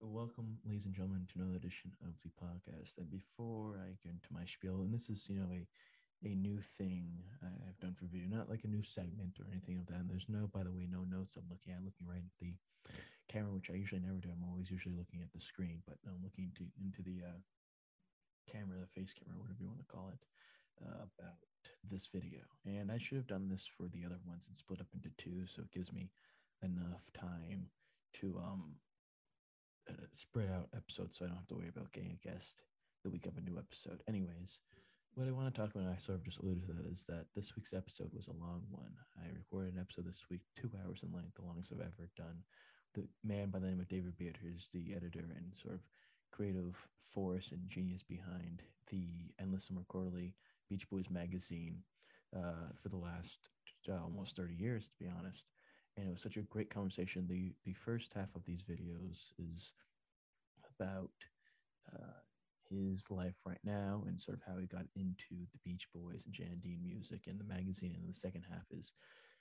welcome, ladies and gentlemen, to another edition of the podcast. And before I get into my spiel, and this is, you know, a a new thing I've done for video, not like a new segment or anything of that. And there's no, by the way, no notes I'm looking at. I'm looking right at the camera, which I usually never do. I'm always usually looking at the screen, but I'm looking to, into the uh, camera, the face camera, whatever you want to call it, uh, about this video. And I should have done this for the other ones and split up into two, so it gives me enough time to um uh, spread out episodes, so I don't have to worry about getting a guest the week of a new episode. Anyways, what I want to talk about, I sort of just alluded to that, is that this week's episode was a long one. I recorded an episode this week, two hours in length, the longest I've ever done. The man by the name of David Beard, who's the editor and sort of creative force and genius behind the Endless Summer Quarterly Beach Boys magazine uh, for the last uh, almost 30 years, to be honest and it was such a great conversation. The the first half of these videos is about uh, his life right now and sort of how he got into the Beach Boys and Jan Dean music and the magazine. And the second half is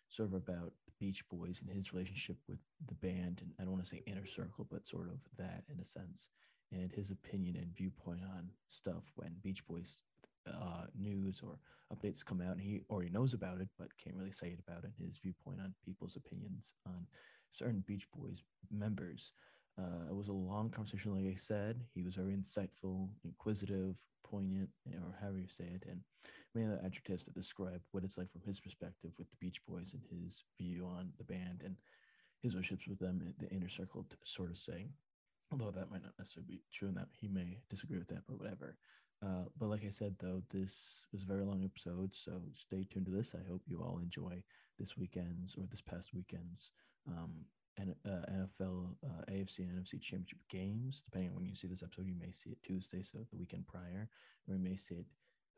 sort of about the Beach Boys and his relationship with the band. And I don't want to say inner circle, but sort of that in a sense. And his opinion and viewpoint on stuff when Beach Boys uh, news or updates come out and he already knows about it but can't really say it about it his viewpoint on people's opinions on certain beach boys members. Uh, it was a long conversation like i said. He was very insightful inquisitive poignant or however you say it and many other adjectives to describe what it's like from his perspective with the beach boys and his view on the band and his relationships with them the inner circle sort of saying although that might not necessarily be true and that he may disagree with that but whatever uh, but like I said, though, this was a very long episode, so stay tuned to this. I hope you all enjoy this weekend's or this past weekend's um, uh, NFL, uh, AFC, and NFC championship games. Depending on when you see this episode, you may see it Tuesday, so the weekend prior, or you may see it,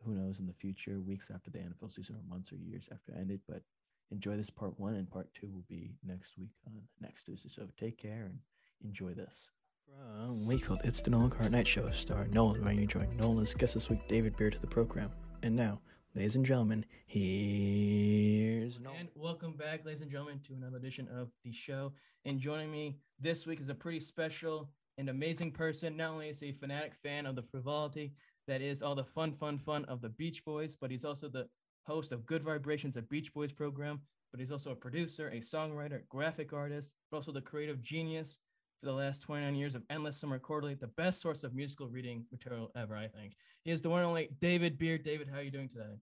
who knows, in the future, weeks after the NFL season, or months or years after it ended. But enjoy this part one, and part two will be next week on next Tuesday. So take care and enjoy this. From Wakefield, it's the Nolan Carr Night Show, star Nolan, where you join Nolan's guest this week, David Beard, to the program. And now, ladies and gentlemen, here's Nolan. And welcome back, ladies and gentlemen, to another edition of the show. And joining me this week is a pretty special and amazing person. Not only is he a fanatic fan of the frivolity that is all the fun, fun, fun of the Beach Boys, but he's also the host of Good Vibrations, a Beach Boys program. But he's also a producer, a songwriter, graphic artist, but also the creative genius for the last 29 years of Endless Summer Quarterly, the best source of musical reading material ever, I think. He is the one and only David Beard. David, how are you doing today?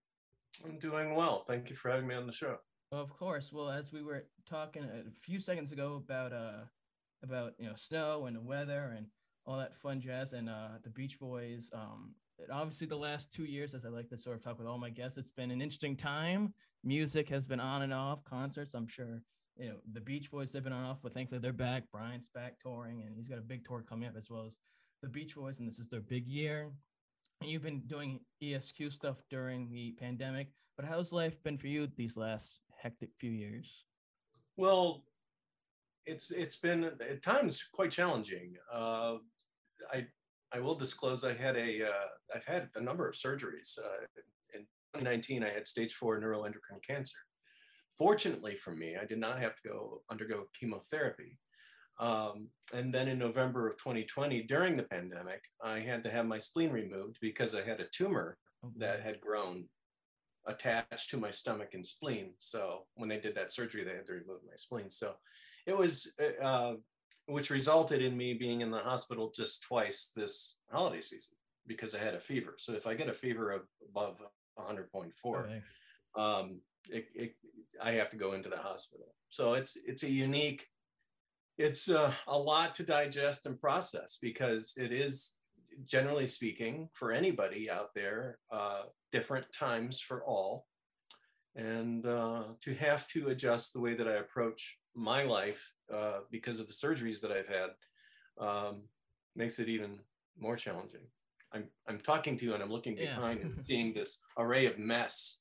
I'm doing well. Thank you for having me on the show. Of course. Well, as we were talking a few seconds ago about uh about you know snow and the weather and all that fun jazz and uh the Beach Boys, um obviously the last two years, as I like to sort of talk with all my guests, it's been an interesting time. Music has been on and off, concerts, I'm sure you know, the Beach Boys they've been on off, but thankfully they're back. Brian's back touring, and he's got a big tour coming up as well as the Beach Boys, and this is their big year. And you've been doing ESQ stuff during the pandemic, but how's life been for you these last hectic few years? Well, it's it's been at times quite challenging. Uh, I I will disclose I had a have uh, had a number of surgeries. Uh, in 2019, I had stage four neuroendocrine cancer Fortunately for me, I did not have to go undergo chemotherapy. Um, and then in November of 2020, during the pandemic, I had to have my spleen removed because I had a tumor oh, that had grown attached to my stomach and spleen. So when they did that surgery, they had to remove my spleen. So it was, uh, which resulted in me being in the hospital just twice this holiday season because I had a fever. So if I get a fever of above 100.4, okay. um, it, it, I have to go into the hospital. So it's it's a unique, it's uh, a lot to digest and process because it is generally speaking for anybody out there uh, different times for all, and uh, to have to adjust the way that I approach my life uh, because of the surgeries that I've had um, makes it even more challenging. I'm I'm talking to you and I'm looking behind yeah. and seeing this array of mess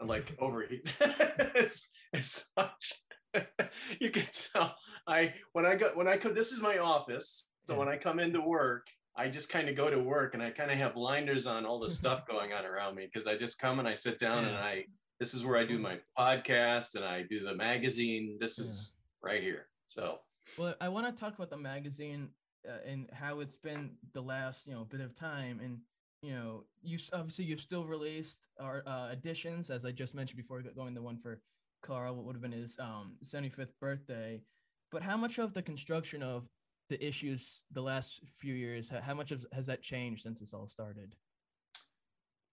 I'm like overheat. it's it's such you can tell. I when I go when I come this is my office. So when I come into work, I just kind of go to work and I kind of have blinders on all the stuff going on around me because I just come and I sit down yeah. and I this is where I do my podcast and I do the magazine. This is yeah. right here. So well, I want to talk about the magazine uh, and how it's been the last you know bit of time and you know you obviously you've still released our uh, editions as i just mentioned before going the one for carl what would have been his um 75th birthday. But how much of the construction of the issues the last few years how much of, has that changed since this all started?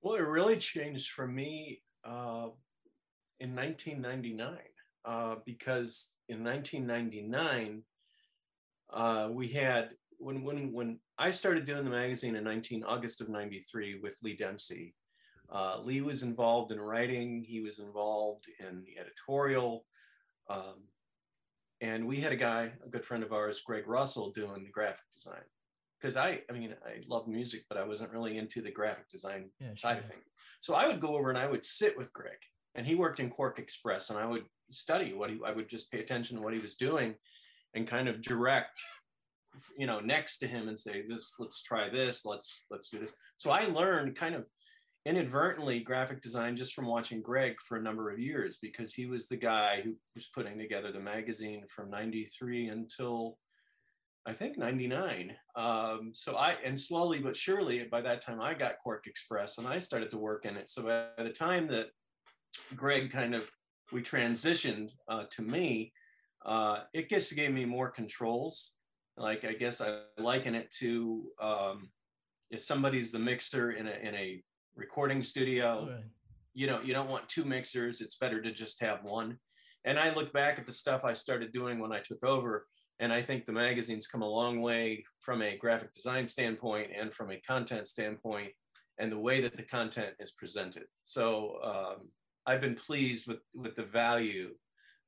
Well it really changed for me uh, in 1999 uh, because in 1999 uh, we had when when when I started doing the magazine in 19 August of 93 with Lee Dempsey. Uh, Lee was involved in writing. He was involved in the editorial. Um, and we had a guy, a good friend of ours, Greg Russell, doing the graphic design. Because I, I mean, I love music, but I wasn't really into the graphic design yeah, side sure. of things. So I would go over and I would sit with Greg, and he worked in QuarkXPress, and I would study what he, I would just pay attention to what he was doing, and kind of direct you know next to him and say this let's try this let's let's do this. So i learned kind of inadvertently graphic design just from watching greg for a number of years because he was the guy who was putting together the magazine from 93 until i think 99 um, so i and slowly but surely by that time i got QuarkXPress and i started to work in it. So by the time that greg kind of we transitioned uh, to me uh, it just gave me more controls like I guess I liken it to um, if somebody's the mixer in a in a recording studio, okay. you know, you don't want two mixers. It's better to just have one. And I look back at the stuff I started doing when I took over, and I think the magazine's come a long way from a graphic design standpoint and from a content standpoint, and the way that the content is presented. So um, I've been pleased with with the value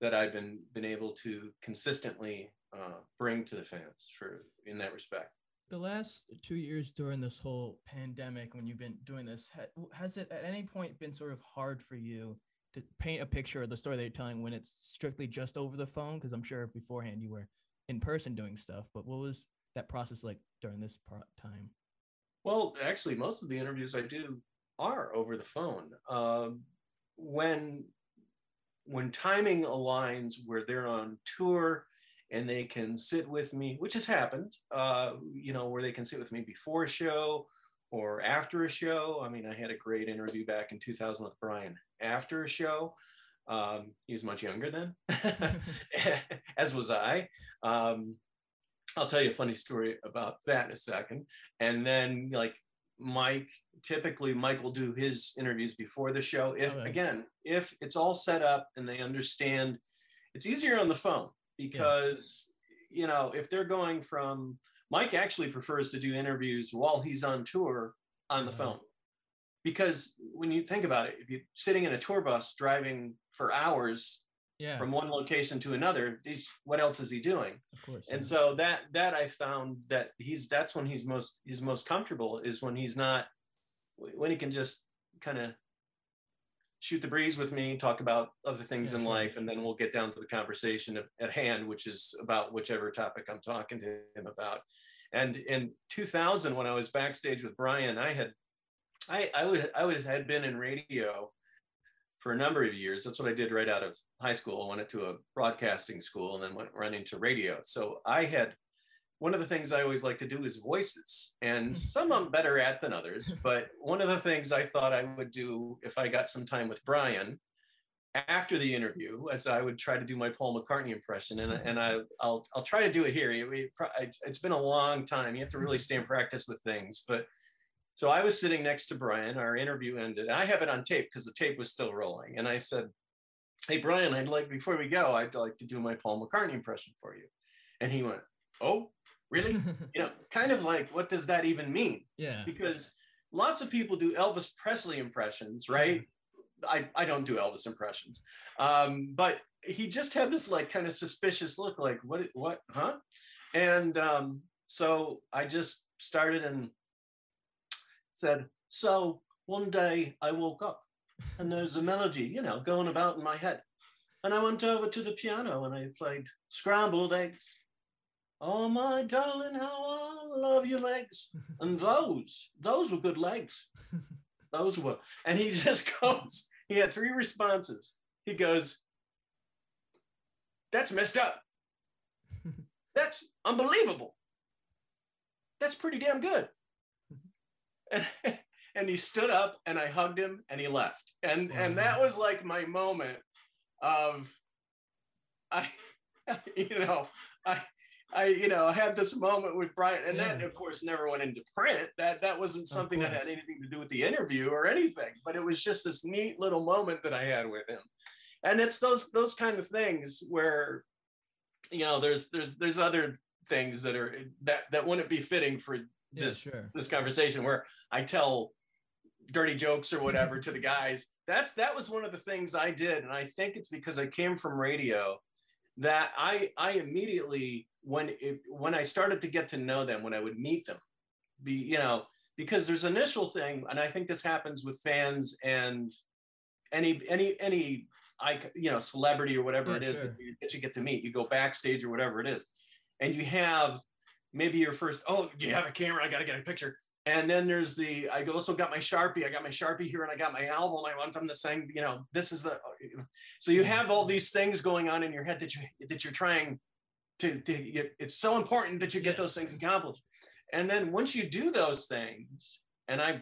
that I've been been able to consistently uh, bring to the fans for in that respect. The last two years during this whole pandemic, when you've been doing this, has it at any point been sort of hard for you to paint a picture of the story that you're telling when it's strictly just over the phone? Because I'm sure beforehand you were in person doing stuff, but what was that process like during this time? Well, actually, most of the interviews I do are over the phone. Um, when when timing aligns, where they're on tour and they can sit with me, which has happened, uh, you know, where they can sit with me before a show or after a show. I mean, I had a great interview back in 2000 with Brian after a show. Um, he was much younger then, as was I. Um, I'll tell you a funny story about that in a second. And then, like Mike, typically Mike will do his interviews before the show. If okay. again, if it's all set up and they understand, it's easier on the phone because yeah. you know if they're going from Mike actually prefers to do interviews while he's on tour on the mm-hmm. phone because when you think about it if you're sitting in a tour bus driving for hours yeah. from one location to another these what else is he doing of course and yeah. so that that i found that he's that's when he's most he's most comfortable is when he's not when he can just kind of shoot the breeze with me, talk about other things yeah, in sure. life, and then we'll get down to the conversation at, at hand, which is about whichever topic I'm talking to him about. And in 2000, when I was backstage with Brian, I had, I, I would, I was had been in radio for a number of years. That's what I did right out of high school. I went to a broadcasting school and then went running to radio. So I had one of the things I always like to do is voices, and mm. some I'm better at than others. But one of the things I thought I would do if I got some time with Brian after the interview, as I would try to do my Paul McCartney impression, and, and I, will I'll try to do it here. It, has been a long time. You have to really stay in practice with things. But so I was sitting next to Brian. Our interview ended. I have it on tape because the tape was still rolling, and I said, "Hey Brian, I'd like before we go, I'd like to do my Paul McCartney impression for you." And he went, "Oh." Really? You know kind of like what does that even mean? Yeah. Because lots of people do elvis presley impressions right? I i don't do elvis impressions. Um, but he just had this like kind of suspicious look like what what huh? And um, so i just started and said so one day i woke up and there's a melody you know going about in my head. And i went over to the piano and i played scrambled eggs Oh, my darling, how I love your legs. And those, those were good legs. Those were. And he just goes, he had three responses. He goes, That's messed up. That's unbelievable. that's pretty damn good. And, and he stood up and I hugged him and he left. And and that was like my moment of I you know, I I, you know, I had this moment with Brian, and yeah. that, of course, never went into print. That that wasn't something that had anything to do with the interview or anything. But it was just this neat little moment that I had with him, and it's those those kind of things where, you know, there's there's there's other things that are that that wouldn't be fitting for this yeah, sure. this conversation where I tell dirty jokes or whatever to the guys. That's that was one of the things I did, and I think it's because I came from radio that I I immediately when it, when I started to get to know them, when I would meet them, be you know because there's initial thing, and I think this happens with fans and any any any I you know celebrity or whatever yeah, it is sure. that, you, that you get to meet. You go backstage or whatever it is, and you have maybe your first oh do you have a camera? I got to get a picture. And then there's the I also got my Sharpie. I got my Sharpie here and I got my album. I want them to sing, you know, this is the so you have all these things going on in your head that you that you're trying to, to get, it's so important that you get yes. those things accomplished. And then once you do those things, and I've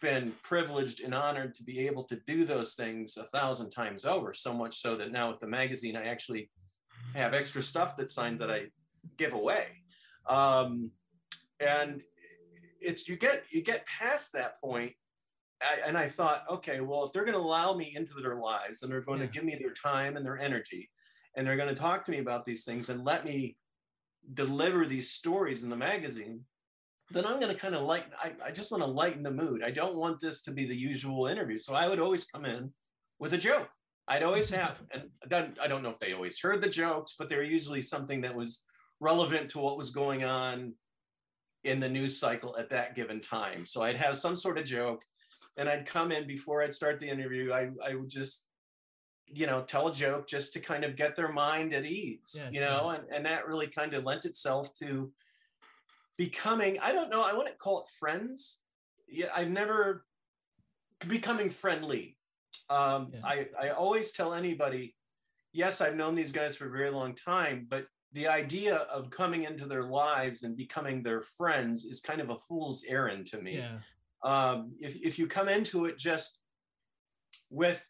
been privileged and honored to be able to do those things a thousand times over, so much so that now with the magazine, I actually have extra stuff that's signed that I give away. Um, and it's you get you get past that point I, and I thought, okay, well, if they're going to allow me into their lives and they're going yeah. to give me their time and their energy, and they're going to talk to me about these things and let me deliver these stories in the magazine then i'm going to kind of lighten I, I just want to lighten the mood. I don't want this to be the usual interview. So i would always come in with a joke. I'd always have and i don't know if they always heard the jokes but they're usually something that was relevant to what was going on in the news cycle at that given time. So i'd have some sort of joke and i'd come in before i'd start the interview. I, I would just you know tell a joke just to kind of get their mind at ease yeah, you know and, and that really kind of lent itself to becoming i don't know i wouldn't call it friends yeah i've never becoming friendly um, yeah. I, I always tell anybody yes i've known these guys for a very long time but the idea of coming into their lives and becoming their friends is kind of a fool's errand to me yeah. um, if, if you come into it just with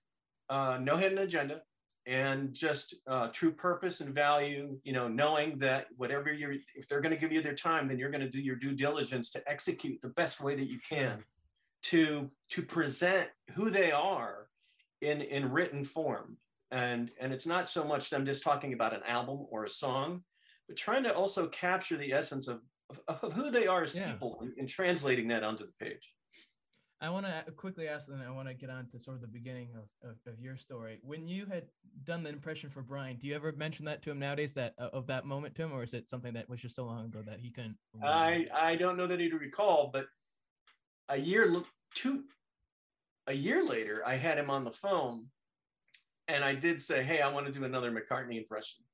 uh, no hidden agenda and just uh, true purpose and value you know knowing that whatever you're if they're going to give you their time then you're going to do your due diligence to execute the best way that you can to to present who they are in in written form and and it's not so much them just talking about an album or a song but trying to also capture the essence of of, of who they are as yeah. people and, and translating that onto the page I want to quickly ask, and I want to get on to sort of the beginning of, of, of, your story. When you had done the impression for Brian, do you ever mention that to him nowadays, that uh, of that moment to him, or is it something that was just so long ago that he couldn't? I I don't know that he'd recall, but a year two, a year later, I had him on the phone, and I did say, "Hey, I want to do another McCartney impression,"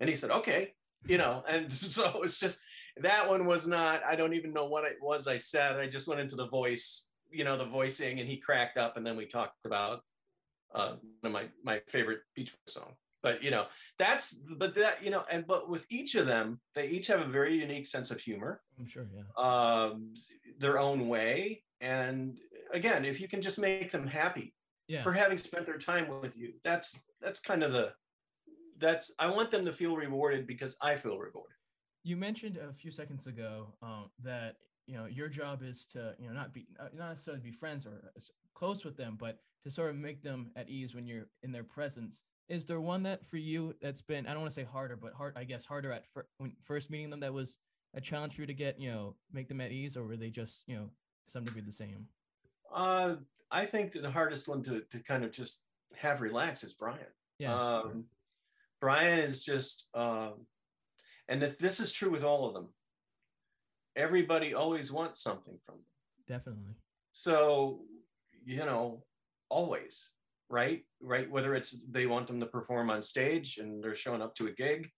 and he said, "Okay." You know, and so it's just that one was not. I don't even know what it was I said. I just went into the voice you know, the voicing, and he cracked up, and then we talked about uh, one of my my favorite Beach Boys song. But you know, that's but that you know, and but with each of them, they each have a very unique sense of humor. I'm sure, yeah. Um, their own way, and again, if you can just make them happy yeah. for having spent their time with you, that's that's kind of the that's I want them to feel rewarded because I feel rewarded. You mentioned a few seconds ago um, that you know your job is to you know not be not necessarily be friends or close with them but to sort of make them at ease when you're in their presence. Is there one that for you that's been i don't want to say harder but hard i guess harder at fir- when first meeting them that was a challenge for you to get you know make them at ease or were they just you know to some degree the same? Uh i think the hardest one to, to kind of just have relax is brian. Yeah um sure. brian is just um and this is true with all of them everybody always wants something from them. Definitely. So, you know, always, right? Right. Whether it's they want them to perform on stage and they're showing up to a gig,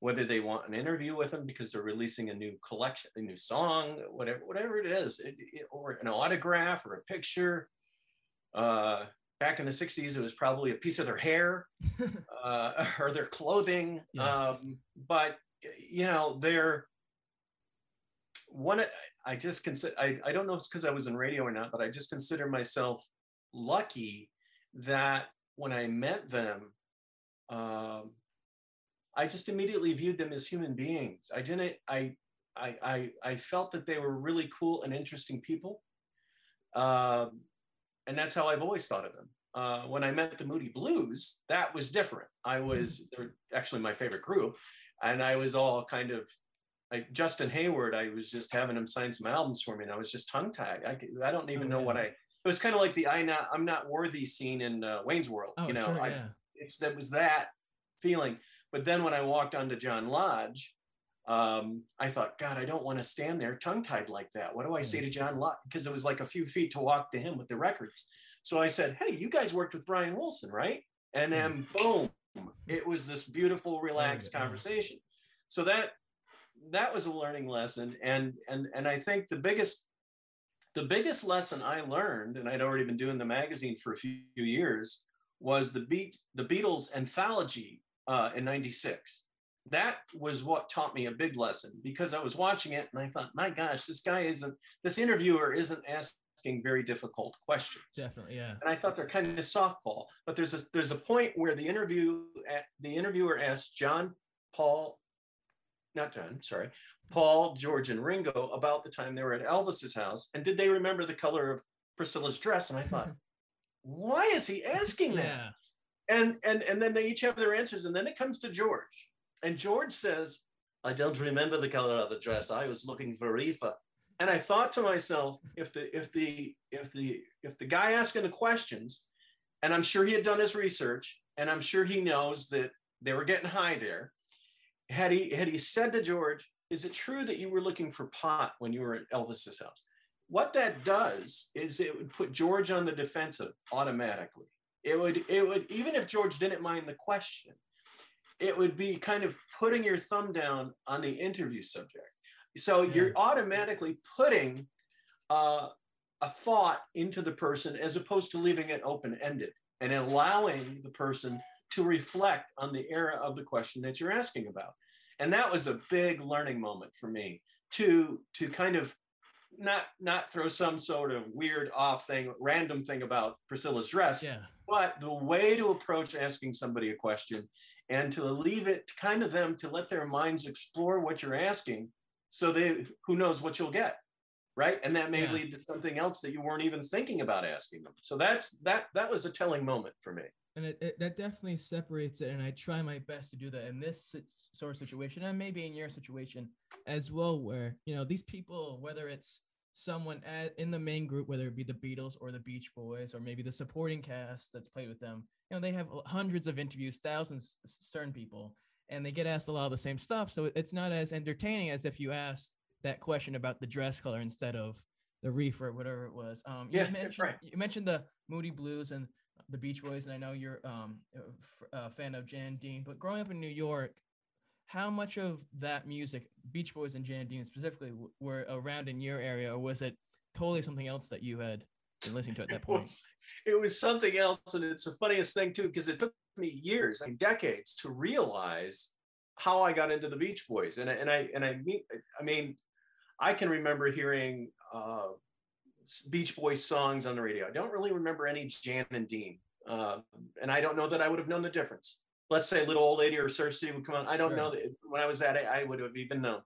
whether they want an interview with them because they're releasing a new collection, a new song, whatever, whatever it is, it, it, or an autograph or a picture. Uh, back in the 60s, it was probably a piece of their hair uh, or their clothing. Yes. Um, but, you know, they're, one I just consider I, I don't know if it's because I was in radio or not, but I just consider myself lucky that when I met them, um, I just immediately viewed them as human beings. I didn't I I I, I felt that they were really cool and interesting people. Um, and that's how I've always thought of them. Uh, when I met the Moody Blues, that was different. I was they're actually my favorite crew, and I was all kind of like Justin Hayward, I was just having him sign some albums for me, and I was just tongue tied. I, I don't even oh, know yeah. what I. It was kind of like the I not I'm not worthy scene in uh, Wayne's World. Oh, you know, sure, I, yeah. it's that was that feeling. But then when I walked onto John Lodge, um, I thought, God, I don't want to stand there tongue tied like that. What do I say to John Lodge? Because it was like a few feet to walk to him with the records. So I said, Hey, you guys worked with Brian Wilson, right? And then boom, it was this beautiful, relaxed conversation. So that that was a learning lesson. And and and i think the biggest the biggest lesson i learned and i'd already been doing the magazine for a few years was the beat the beatles anthology uh, in 96 that was what taught me a big lesson because i was watching it and i thought my gosh this guy isn't this interviewer isn't asking very difficult questions. Definitely yeah. And i thought they're kind of softball but there's a there's a point where the interview the interviewer asked john paul not John, sorry, Paul, George, and Ringo about the time they were at Elvis's house. And did they remember the color of Priscilla's dress? And I thought, why is he asking that? Yeah. And and and then they each have their answers. And then it comes to George. And George says, I don't remember the color of the dress. I was looking for Aoife. And I thought to myself, if the if the if the if the guy asking the questions, and I'm sure he had done his research, and I'm sure he knows that they were getting high there had he had he said to George, "Is it true that you were looking for pot when you were at Elvis's house?" What that does is it would put George on the defensive automatically. It would it would even if George didn't mind the question, it would be kind of putting your thumb down on the interview subject. So yeah. you're automatically putting uh, a thought into the person as opposed to leaving it open ended and allowing the person to reflect on the era of the question that you're asking about. And that was a big learning moment for me to to kind of not not throw some sort of weird off thing random thing about priscilla's dress yeah. but the way to approach asking somebody a question and to leave it kind of them to let their minds explore what you're asking so they who knows what you'll get right? And that may yeah. lead to something else that you weren't even thinking about asking them. So that's that that was a telling moment for me and it, it, that definitely separates it and i try my best to do that in this sort of situation and maybe in your situation as well where you know these people whether it's someone at, in the main group whether it be the beatles or the beach boys or maybe the supporting cast that's played with them you know they have hundreds of interviews thousands certain people and they get asked a lot of the same stuff so it's not as entertaining as if you asked that question about the dress color instead of the reef or whatever it was um yeah, you mentioned right. you mentioned the moody blues and the Beach Boys, and I know you're um, a fan of Jan Dean. But growing up in New York, how much of that music, Beach Boys and Jan Dean specifically, were around in your area, or was it totally something else that you had been listening to at that point? It was, it was something else, and it's the funniest thing too, because it took me years, like decades, to realize how I got into the Beach Boys, and and I and I mean, I mean, I can remember hearing. Uh, Beach Boys songs on the radio. I don't really remember any Jan and Dean. Uh, and I don't know that I would have known the difference. Let's say Little Old Lady or Surf City would come on. I don't sure. know that when I was at it, I would have even known.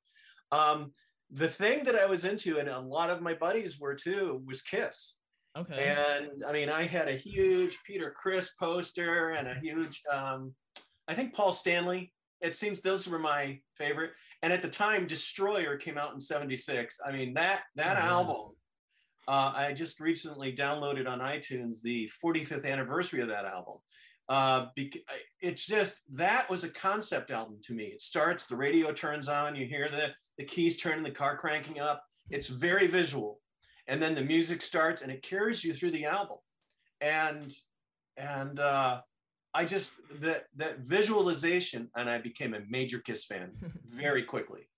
Um, the thing that I was into, and a lot of my buddies were too, was Kiss. Okay. And I mean, I had a huge Peter Criss poster and a huge, um, I think Paul Stanley. It seems those were my favorite. And at the time, Destroyer came out in '76. I mean, that that oh, album uh, I just recently downloaded on iTunes the 45th anniversary of that album. Uh, it's just that was a concept album to me. It starts, the radio turns on, you hear the, the keys turning, the car cranking up. It's very visual. And then the music starts and it carries you through the album. And and uh, I just that that visualization, and I became a major Kiss fan very quickly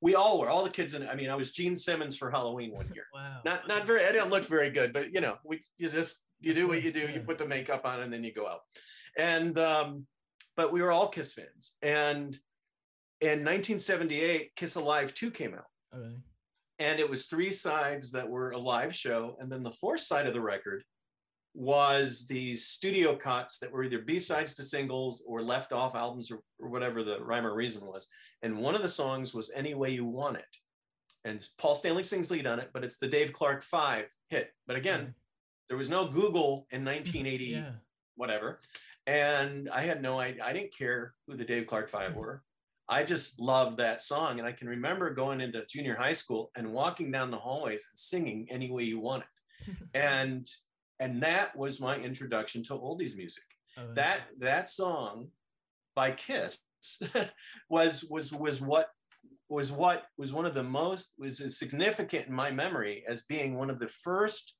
we all were, all the kids in. I mean, I was Gene Simmons for Halloween one year. wow. Not not very. I didn't look very good, but you know, we you just you do what you do. You put the makeup on, and then you go out. And um, but we were all Kiss fans. And in 1978, Kiss Alive 2 came out. Okay. and it was three sides that were a live show, and then the fourth side of the record was these studio cuts that were either b-sides to singles or left off albums or, or whatever the rhyme or reason was. And one of the songs was any way you want it. And paul stanley sings lead on it but it's the dave clark five hit. But again Okay. there was no google in 1980 Yeah. whatever. And i had no idea i didn't care who the dave clark five Mhm. were. I just loved that song. And i can remember going into junior high school and walking down the hallways and singing any way you want it. And and that was my introduction to oldies music. Okay. that that. song by kiss was was was what was what was one of the most was as significant in my memory as being one of the first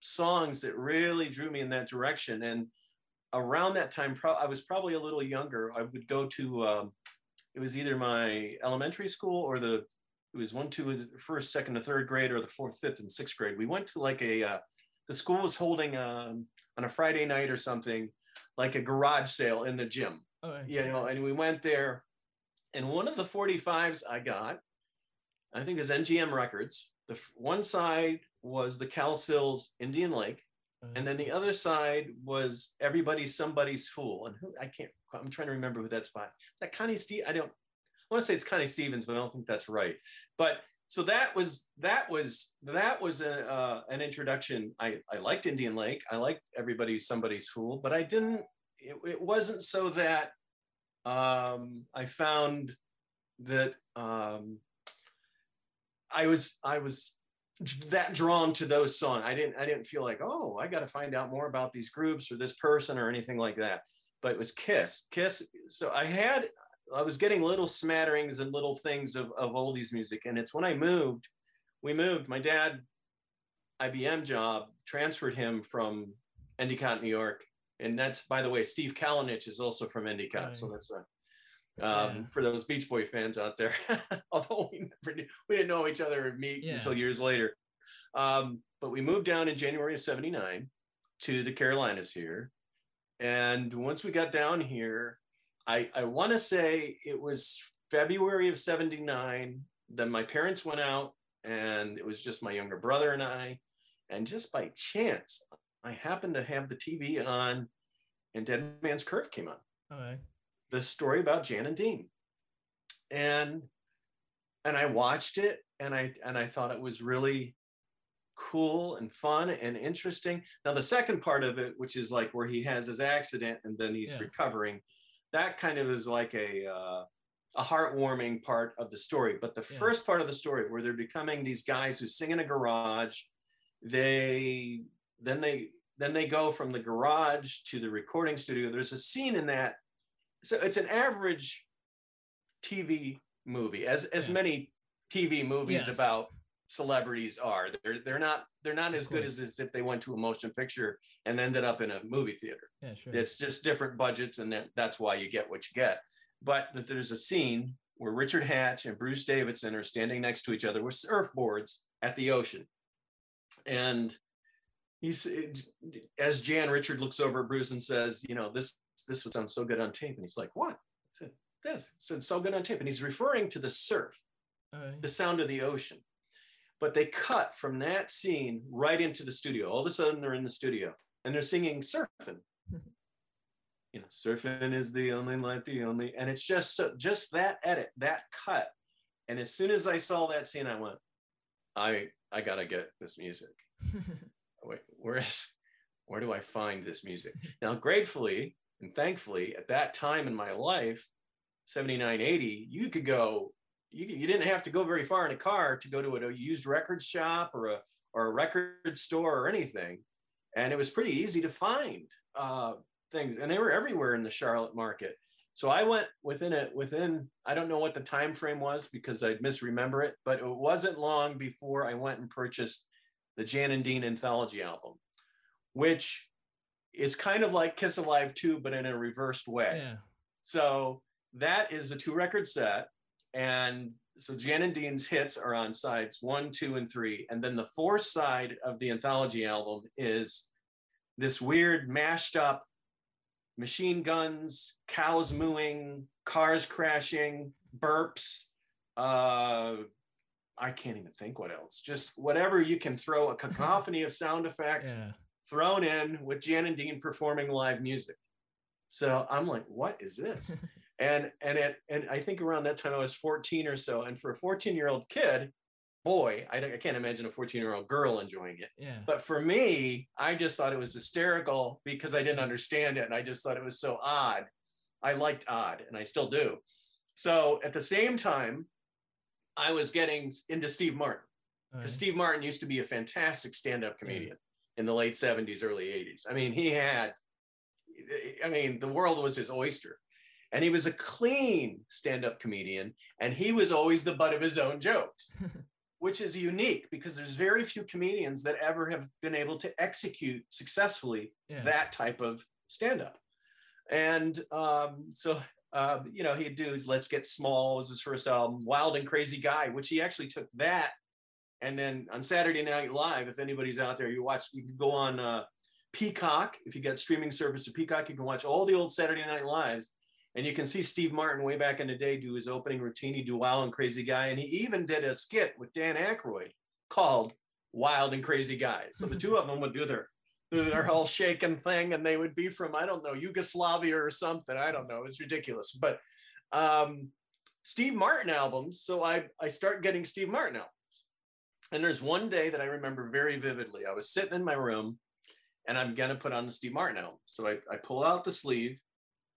songs that really drew me in that direction. And around that time pro- i was probably a little younger. I would go to um, it was either my elementary school or the it was one two first second to third grade or the fourth fifth and sixth grade. We went to like a uh, the school was holding um, on a friday night or something like a garage sale in the gym Okay. you know, and we went there. And one of the 45s I got, I think is MGM Records. The one side was the Cowsills Indian Lake, Okay. and then the other side was Everybody's Somebody's Fool. And who I can't, I'm trying to remember who that's by. Is that Connie Steve? I don't I want to say it's Connie Stevens, but I don't think that's right. But so that was that was that was a, uh, an introduction. I I liked Indian Lake. I liked Everybody's Somebody's Fool, but I didn't. It, it wasn't so that um, I found that um, I was I was that drawn to those songs. I didn't I didn't feel like oh I got to find out more about these groups or this person or anything like that. But it was Kiss. Kiss. So I had I was getting little smatterings and little things of, of oldies music, and it's when I moved. We moved. My dad, IBM job, transferred him from Endicott, New York, and that's by the way, Steve Kalinich is also from Endicott, so that's a um, Yeah. for those Beach Boy fans out there. Although we never knew, we didn't know each other or meet Yeah. until years later. Um, but we moved down in January of '79 to the Carolinas here, and once we got down here, I I want to say it was February of '79. Then my parents went out, and it was just my younger brother and I, and just by chance, I happened to have the TV on, and Dead Man's Curve came on the story about Jan and Dean. And and I watched it and I and I thought it was really cool and fun and interesting. Now the second part of it, which is like where he has his accident and then he's Yeah. recovering, that kind of is like a uh, a heartwarming part of the story. But the Yeah. first part of the story, where they're becoming these guys who sing in a garage, they then they then they go from the garage to the recording studio. There's a scene in that so it's an average TV movie, as as Yeah. many TV movies Yes. about celebrities are. They're they're not they're not as good as, as if they went to a motion picture and ended up in a movie theater. Yeah. Sure. It's just different budgets, and that's why you get what you get. But there's a scene where Richard Hatch and Bruce Davison are standing next to each other with surfboards at the ocean, and he's as Jan Richard looks over at Bruce and says, "You know this this would sound so good on tape," and he's like, "What?" I said, "This said so good on tape," and he's referring to the surf oh, Okay. the sound of the ocean. But they cut from that scene right into the studio. All of a sudden, they're in the studio and they're singing surfing. you know, surfing is the only life, the only, and it's just so just that edit, that cut. And as soon as I saw that scene, I went, I I gotta get this music. Wait, where is where do I find this music? Now, gratefully and thankfully, at that time in my life, 79, 80, you could go, you, you didn't have to go very far in a car to go to a, used record shop or a or a record store or anything. And it was pretty easy to find uh, things. And they were everywhere in the Charlotte market. So I went within it within I don't know what the time frame was because I'd misremember it, but it wasn't long before I went and purchased the Jan and Dean anthology album, which is kind of like Kiss Alive 2, but in a reversed way. yeah. So that is a two record set. And so Jan and Dean's hits are on sides one, two, and three. And then the fourth side of the anthology album is this weird mashed up machine guns, cows mooing, cars crashing, burps, uh, I can't even think what else. Just whatever you can throw a cacophony of sound effects Yeah. thrown in with Jan and Dean performing live music. So I'm like, what is this? and and it and I think around that time I was 14 or so. And for a 14 year old kid, boy, I, I can't imagine a 14 year old girl enjoying it. Yeah. But for me, I just thought it was hysterical because I didn't understand it. And I just thought it was so odd. I liked odd and I still do. So at the same time, I was getting into Steve Martin because right. Steve Martin used to be a fantastic stand-up comedian in the late 70s, early 80s. I mean, he had, I mean, the world was his oyster. And he was a clean stand-up comedian, and he was always the butt of his own jokes, which is unique because there's very few comedians that ever have been able to execute successfully yeah. that type of stand-up. And um, so, uh, you know, he'd do his Let's Get Small was his first album, Wild and Crazy Guy, which he actually took that. And then on Saturday Night Live, if anybody's out there, you watch, you can go on uh, Peacock. If you got streaming service to Peacock, you can watch all the old Saturday Night Lives. And you can see Steve Martin way back in the day do his opening routine. He do Wild and Crazy Guy. And he even did a skit with Dan Aykroyd called Wild and Crazy Guy. So the two of them would do their their, whole shaken thing and they would be from i don't know yugoslavia or something i don't know it's ridiculous but um steve martin albums so i i start getting steve martin albums and there's one day that i remember very vividly i was sitting in my room and i'm gonna put on the steve martin album so i, I pull out the sleeve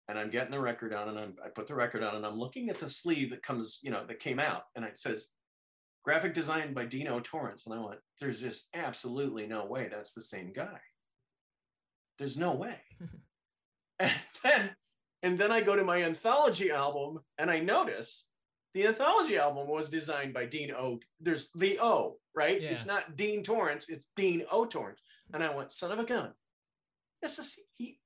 and i'm getting the record on and I'm, i put the record on and i'm looking at the sleeve that comes you know that came out and it says graphic design by dino torrence and i went there's just absolutely no way that's the same guy there's no way. and then and then I go to my anthology album and I notice the anthology album was designed by Dean O. There's the O, right? Yeah. It's not Dean Torrence, it's Dean O. Torrence. And I went, son of a gun. This is he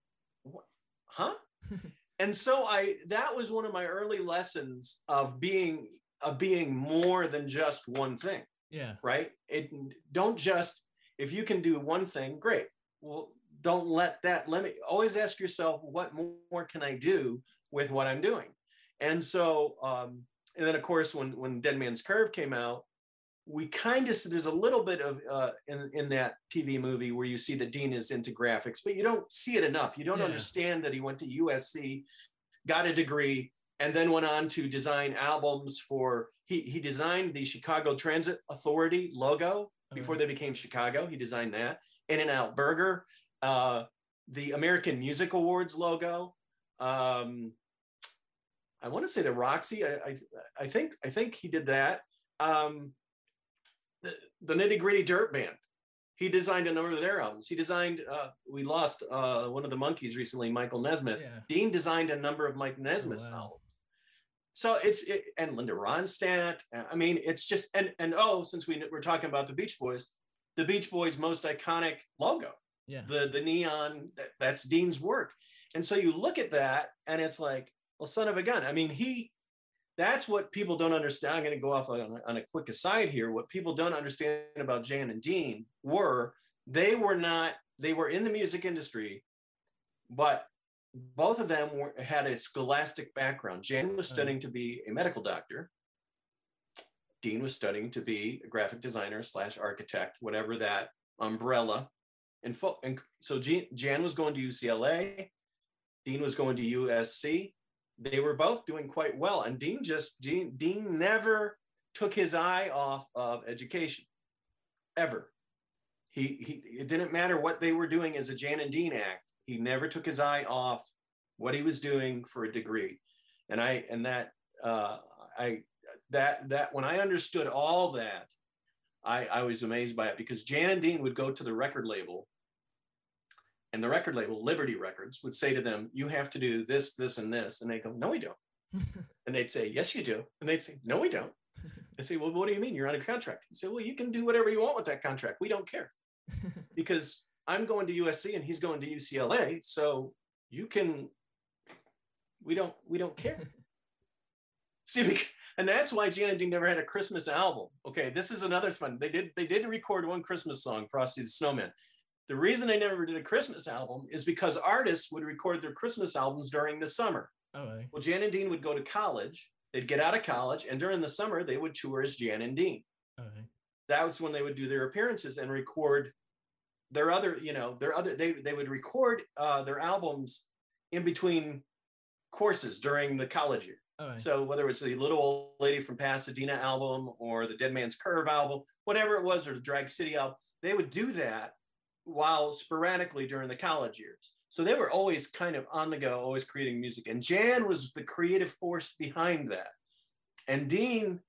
what huh? and so I that was one of my early lessons of being of being more than just one thing yeah. right? It don't just if you can do one thing, great. Well, don't let that limit. Always ask yourself, what more can I do with what I'm doing? And so, um, and then of course, when when Dead Man's Curve came out, we kind of there's a little bit of uh, in in that TV movie where you see that Dean is into graphics, but you don't see it enough. You don't Yeah. understand that he went to USC, got a degree, and then went on to design albums for. He he designed the Chicago Transit Authority logo before Okay. they became Chicago. He designed that. In and Out Burger, uh, the American Music Awards logo. Um, I want to say the Roxy. I, I I think I think he did that. Um, the, the Nitty Gritty Dirt Band. He designed a number of their albums. He designed. Uh, we lost uh, one of the Monkees recently, Michael Nesmith. Yeah. Dean designed a number of Mike Nesmith's wow. albums. So it's it, and Linda Ronstadt. uh, I mean, it's just and and oh, since we were talking about the Beach Boys, the Beach Boys' most iconic logo, Yeah. the the neon. That, that's Dean's work. And so you look at that, and it's like, well, son of a gun. I mean, he. That's what people don't understand. I'm going to go off on a, on a quick aside here. What people don't understand about Jan and Dean were they were not they were in the music industry, but both of them were, had a scholastic background. Jan was studying to be a medical doctor. Dean was studying to be a graphic designer slash architect, whatever that umbrella. And, fo- and so Jan was going to UCLA. Dean was going to USC. They were both doing quite well. And Dean just, Dean, Dean never took his eye off of education, ever. He, he, it didn't matter what they were doing as a Jan and Dean act. He never took his eye off what he was doing for a degree. And I, and that, uh, I, that, that when I understood all that, I, I was amazed by it because Jan and Dean would go to the record label and the record label, Liberty Records, would say to them, You have to do this, this, and this. And they go, No, we don't. And they'd say, Yes, you do. And they'd say, No, we don't. They say, Well, what do you mean? You're on a contract. You say, Well, you can do whatever you want with that contract. We don't care because I'm going to USC and he's going to UCLA. So you can, we don't, we don't care. See, and that's why Jan and Dean never had a Christmas album. Okay, this is another fun. They did, they did record one Christmas song, Frosty the Snowman. The reason they never did a Christmas album is because artists would record their Christmas albums during the summer. okay. Well, Jan and Dean would go to college. They'd get out of college, and during the summer, they would tour as Jan and Dean. Okay. That was when they would do their appearances and record their other, you know, their other they they would record uh, their albums in between courses during the college year. Okay. So whether it's the Little Old Lady from Pasadena album or the Dead Man's Curve album, whatever it was, or the Drag City album, they would do that while sporadically during the college years. So they were always kind of on the go, always creating music. And Jan was the creative force behind that. And Dean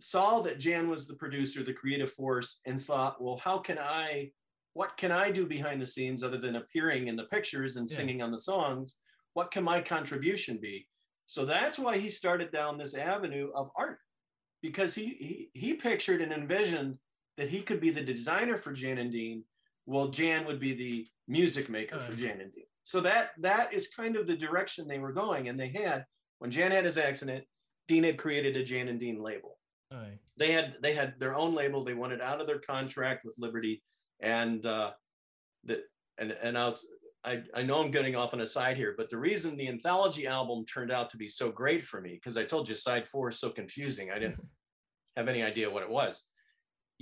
saw that Jan was the producer, the creative force, and thought, well, how can I, what can I do behind the scenes other than appearing in the pictures and Yeah. singing on the songs? What can my contribution be? So that's why he started down this avenue of art, because he he, he pictured and envisioned that he could be the designer for Jan and Dean, while Jan would be the music maker for Jan and Dean. So that that is kind of the direction they were going. And they had when Jan had his accident, Dean had created a Jan and Dean label. They had they had their own label. They wanted out of their contract with Liberty, and uh, that and and was. I, I know I'm getting off on a side here, but the reason the anthology album turned out to be so great for me, because I told you side four is so confusing, I didn't have any idea what it was.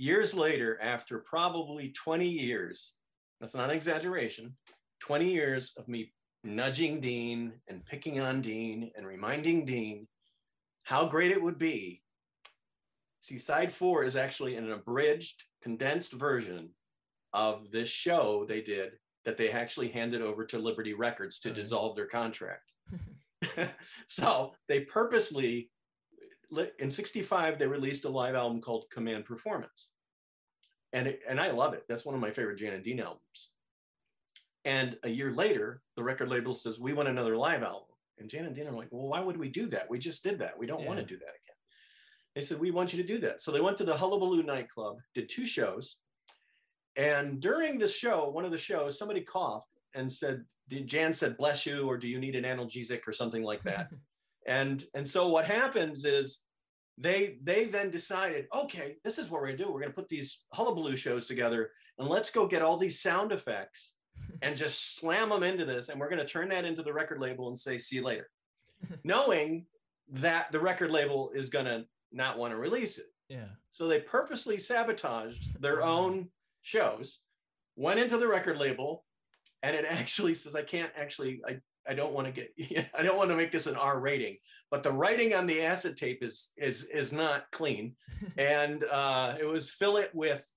Years later, after probably 20 years, that's not an exaggeration, 20 years of me nudging Dean and picking on Dean and reminding Dean how great it would be. See, side four is actually an abridged, condensed version of this show they did that they actually handed over to Liberty Records to Okay. dissolve their contract. so they purposely in 65 they released a live album called command performance. And it, and i love it. That's one of my favorite jan and dean albums. And a year later the record label says we want another live album. And jan and dean are like well why would we do that? We just did that. We don't want to do that again. They said we want you to do that. So they went to the hullabaloo nightclub did two shows. And during the show one of the shows somebody coughed and said jan said bless you or do you need an analgesic or something like that and and so what happens is they they then decided okay this is what we're going to do. We're going to put these hullabaloo shows together and let's go get all these sound effects and just slam them into this and we're going to turn that into the record label and say see you later. Knowing that the record label is going to not want to release it. Yeah. so they purposely sabotaged their own shows, went into the record label, and it actually says, I can't actually, I, I don't want to get, I don't want to make this an R rating, but the writing on the acetate is is is not clean. And uh, it was fill it with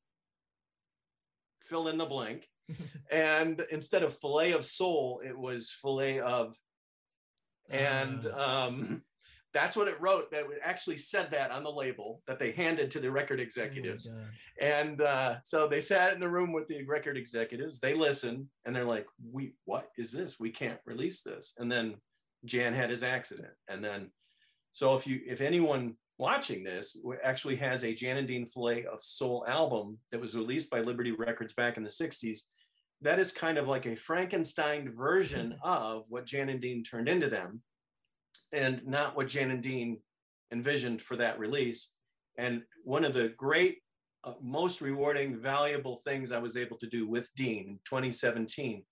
fill in the blank. And instead of fillet of soul, it was fillet of and Uh, um, that's what it wrote that it actually said that on the label that they handed to the record oh executives. God. and uh, so they sat in the room with the record executives. They listened and they're like we what is this? We can't release this. And then jan had his accident. And then so if you if anyone watching this actually has a jan and dean filet of soul album that was released by liberty records back in the 60s that is kind of like a frankenstein version of what jan and dean turned into them and not what jan and dean envisioned for that release and one of the great uh, most rewarding, valuable things I was able to do with Dean in 2017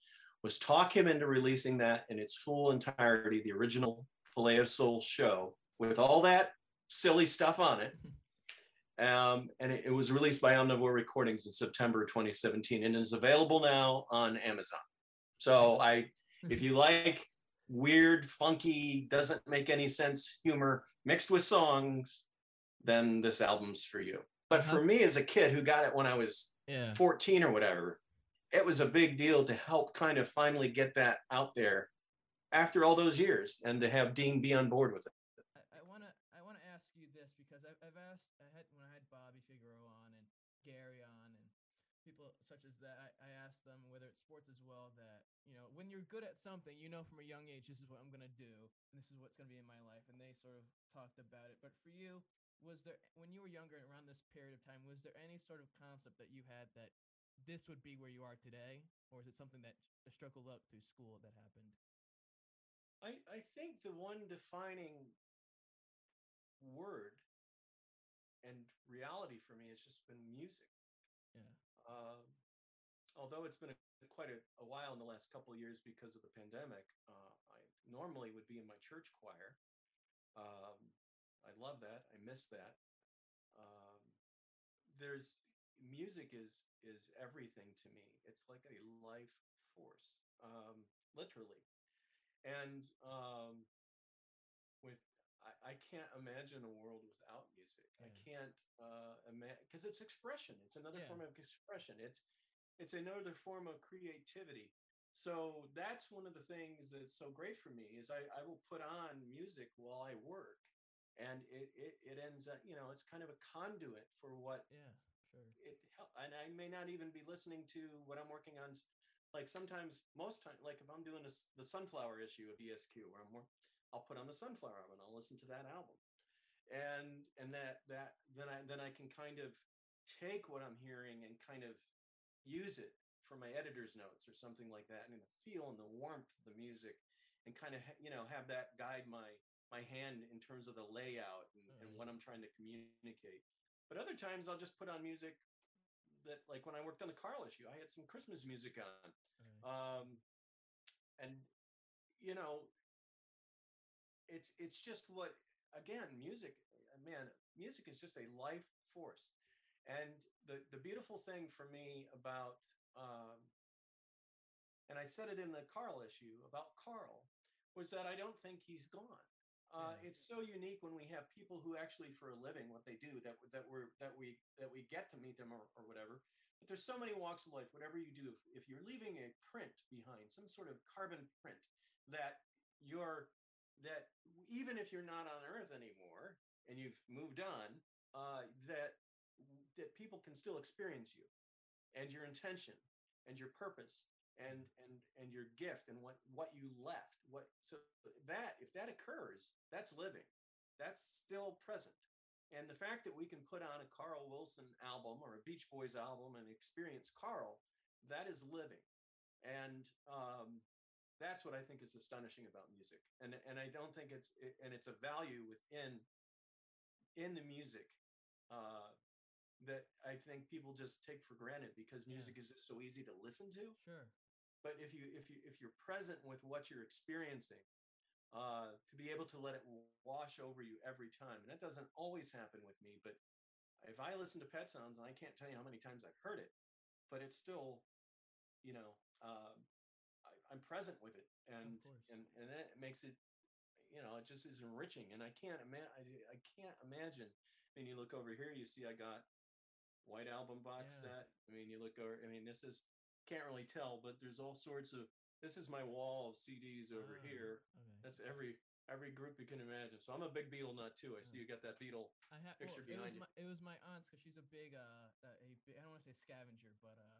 was talk him into releasing that in its full entirety, the original Filet of Soul show with all that silly stuff on it. Um, and it, it was released by Omnivore Recordings in September 2017 and is available now on Amazon. So I, if you like weird, funky, doesn't make any sense humor mixed with songs, then this album's for you. But for Uh-huh. me as a kid who got it when I was Yeah. 14 or whatever, it was a big deal to help kind of finally get that out there after all those years and to have Dean be on board with it. I, I wanna I wanna ask you this because I've, I've asked I had when I had Bobby Figueroa on and Gary on and people such as that I, I asked them whether it's sports as well that you know when you're good at something you know from a young age this is what I'm gonna do and this is what's gonna be in my life and they sort of talked about it. But for you was there when you were younger around this period of time was there any sort of concept that you had that this would be where you are today? Or is it something that struggled up through school that happened? I, I think the one defining word and reality for me has just been music. yeah. Um, although it's been a, quite a, a while in the last couple of years because of the pandemic, uh, I normally would be in my church choir. Um, I love that. I miss that. Um, there's music is is everything to me. It's like a life force, um, literally. And um, with I, I can't imagine a world without music. I can't uh, imagine because it's expression. It's another Yeah. form of expression. It's it's another form of creativity. So that's one of the things that's so great for me is I, I will put on music while I work, and it, it it ends up you know it's kind of a conduit for what Yeah, sure. it help and i may not even be listening to what i'm working on like sometimes most time like if i'm doing this the sunflower issue of esq where i'm more i'll put on the sunflower album and i'll listen to that album and and that that then i then i can kind of take what i'm hearing and kind of use it for my editor's notes or something like that and the feel and the warmth of the music and kind of you know have that guide my my hand in terms of the layout and, and Mhm. what i'm trying to communicate but other times I'll just put on music that, like when I worked on the Carl issue, I had some Christmas music on. Right. Um, and you know, it's it's just what again, music, man, music is just a life force. And the the beautiful thing for me about um, and I said it in the Carl issue about Carl was that I don't think he's gone. Uh, Yeah. It's so unique when we have people who actually, for a living, what they do that that we're that we that we get to meet them or, or whatever. But there's so many walks of life. Whatever you do, if, if you're leaving a print behind, some sort of carbon print, that you're that even if you're not on Earth anymore and you've moved on, uh, that that people can still experience you and your intention and your purpose and and and your gift and what what you left what so that if that occurs that's living. That's still present. And the fact that we can put on a carl wilson album or a beach boys album and experience carl that is living. And um that's what i think is astonishing about music. And and i don't think it's and it's a value within in the music uh that i think people just take for granted because Yeah. music is just so easy to listen to Sure. but if you if you if you're present with what you're experiencing uh to be able to let it wash over you every time and that doesn't always happen with me but if i listen to pet sounds and i can't tell you how many times i've heard it but it's still you know um I, i'm present with it and and and it makes it you know it just is enriching and i can't imagine I, I can't imagine mean you look over here you see i got white album box Yeah. set i mean you look over i mean this is can't really tell, but there's all sorts of. This is my wall of CDs over Ah, here. Okay. That's every every group you can imagine. So I'm a big Beatle nut too. I see you got that Beatle. I have picture well, it was behind you. my it was my aunt's because she's a big uh uh, I don't want to say scavenger, but uh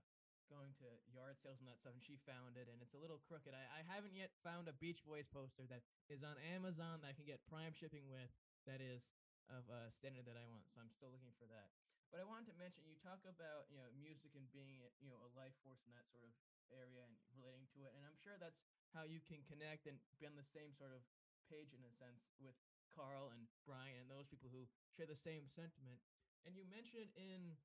going to yard sales and that stuff, and she found it, and it's a little crooked. I, I haven't yet found a Beach Boys poster that is on Amazon that I can get Prime shipping with that is of a standard that I want. So I'm still looking for that. But I wanted to mention you talk about you know music and being you know a life force in that sort of area and relating to it, and I'm sure that's how you can connect and be on the same sort of page in a sense with Carl and Brian and those people who share the same sentiment. And you mentioned in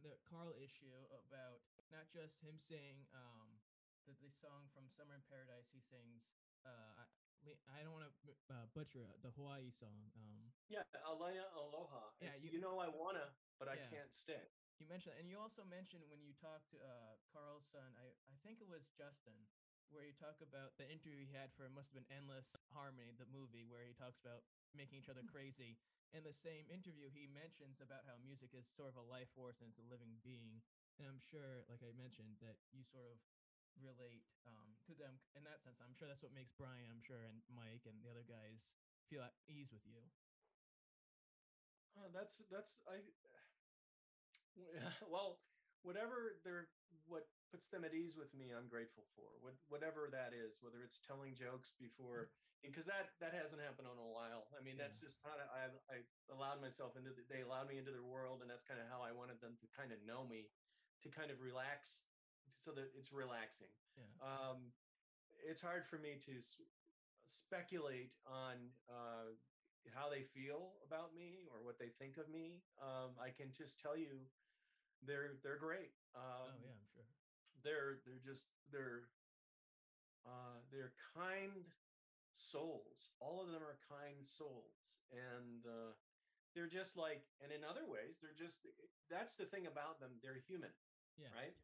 the Carl issue about not just him saying um, the, the song from Summer in Paradise, he sings. Uh, I, I don't want to uh, butcher it, the Hawaii song. Um, Yeah, Lahaina Aloha. Yeah, you- you, know I wanna, but I can't stay. you mentioned, and you also mentioned when you talked to uh, Carl's son, I, I think it was Justin, where you talk about the interview he had for it must have been Endless Harmony, the movie, where he talks about making each other crazy. In the same interview, he mentions about how music is sort of a life force and it's a living being. And I'm sure, like I mentioned, that you sort of relate um, to them in that sense. I'm sure that's what makes Brian, I'm sure, and Mike and the other guys feel at ease with you. Uh, that's that's I. Well, whatever they're what puts them at ease with me, I'm grateful for. What whatever that is, whether it's telling jokes before, because that that hasn't happened in a while. I mean, that's just how I I allowed myself into. The, they allowed me into their world, and that's kind of how I wanted them to kind of know me, to kind of relax, so that it's relaxing. Yeah. Um, it's hard for me to speculate on uh, how they feel about me or what they think of me. Um, I can just tell you, they're they're great. Um, oh, yeah, I'm sure. they're they're just they're uh, they're kind souls. All of them are kind souls, and uh, they're just like, and in other ways, they're just that's the thing about them. They're human, Yeah. right?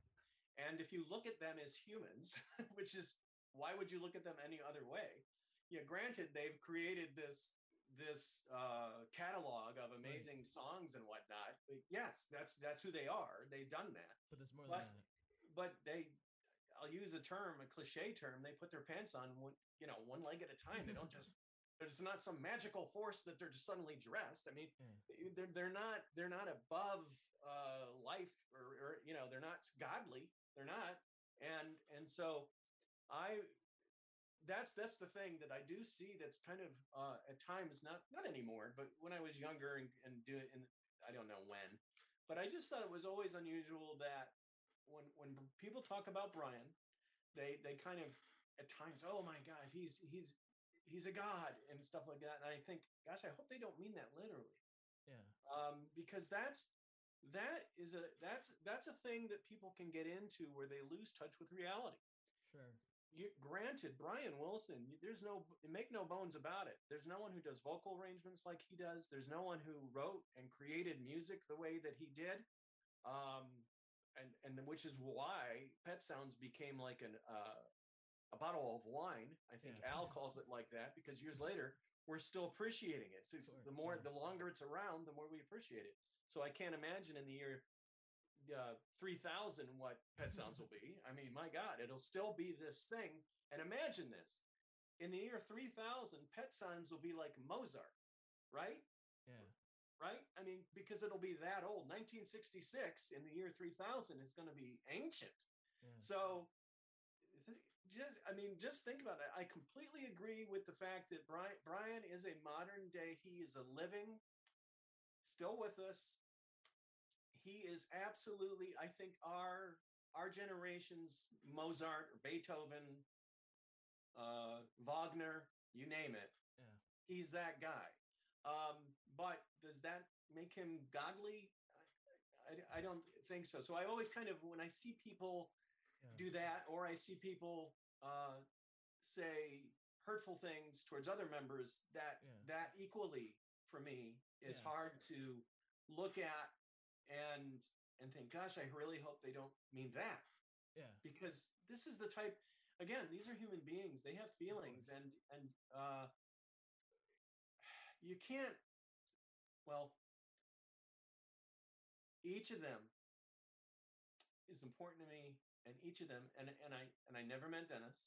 And if you look at them as humans, which is why would you look at them any other way? Yeah, granted, they've created this this uh, catalog of amazing songs and whatnot. But yes, that's that's who they are. They've done that, But there's more But- than that. but they, I'll use a term, a cliche term. They put their pants on one, you know, one leg at a time. They don't just. There's not some magical force that they're just suddenly dressed. I mean, Yeah. they're they're not they're not above uh life or, or you know they're not godly they're not and and so i that's that's the thing that i do see that's kind of uh at times not not anymore but when i was younger and, and do it and i don't know when but i just thought it was always unusual that when when people talk about brian they they kind of at times oh my god he's he's he's a god and stuff like that and i think gosh i hope they don't mean that literally Yeah. um, because that's that is a that's that's a thing that people can get into where they lose touch with reality. Sure. You, granted, Brian Wilson, there's no make no bones about it. There's no one who does vocal arrangements like he does. There's no one who wrote and created music the way that he did, um, and and which is why Pet Sounds became like an uh, a bottle of wine. I think Yeah. Al calls it like that because years later we're still appreciating it. It's Sure, the more yeah. the longer it's around, the more we appreciate it. So I can't imagine in the year uh, 3000 what Pet Sounds will be. I mean, my God, it'll still be this thing. And imagine this in the year 3000, Pet Sounds will be like Mozart, right? Yeah. Right? I mean, because it'll be that old. 1966 in the year 3000 is going to be ancient. Yeah. So just I mean, just think about it. I completely agree with the fact that Brian Brian is a modern day, he is a living, still with us. He is absolutely, I think, our our generation's Mozart or Beethoven, uh, Wagner, you name it. Yeah. He's that guy. Um, but does that make him godly? I, I, I don't think so. So I always kind of when I see people Yeah. do that or i see people uh say hurtful things towards other members that Yeah. that equally for me is hard to look at and and think gosh i really hope they don't mean that. Yeah. because this is the type again these are human beings they have feelings and and uh you can't well each of them is important to me and each of them and and i and i never met dennis.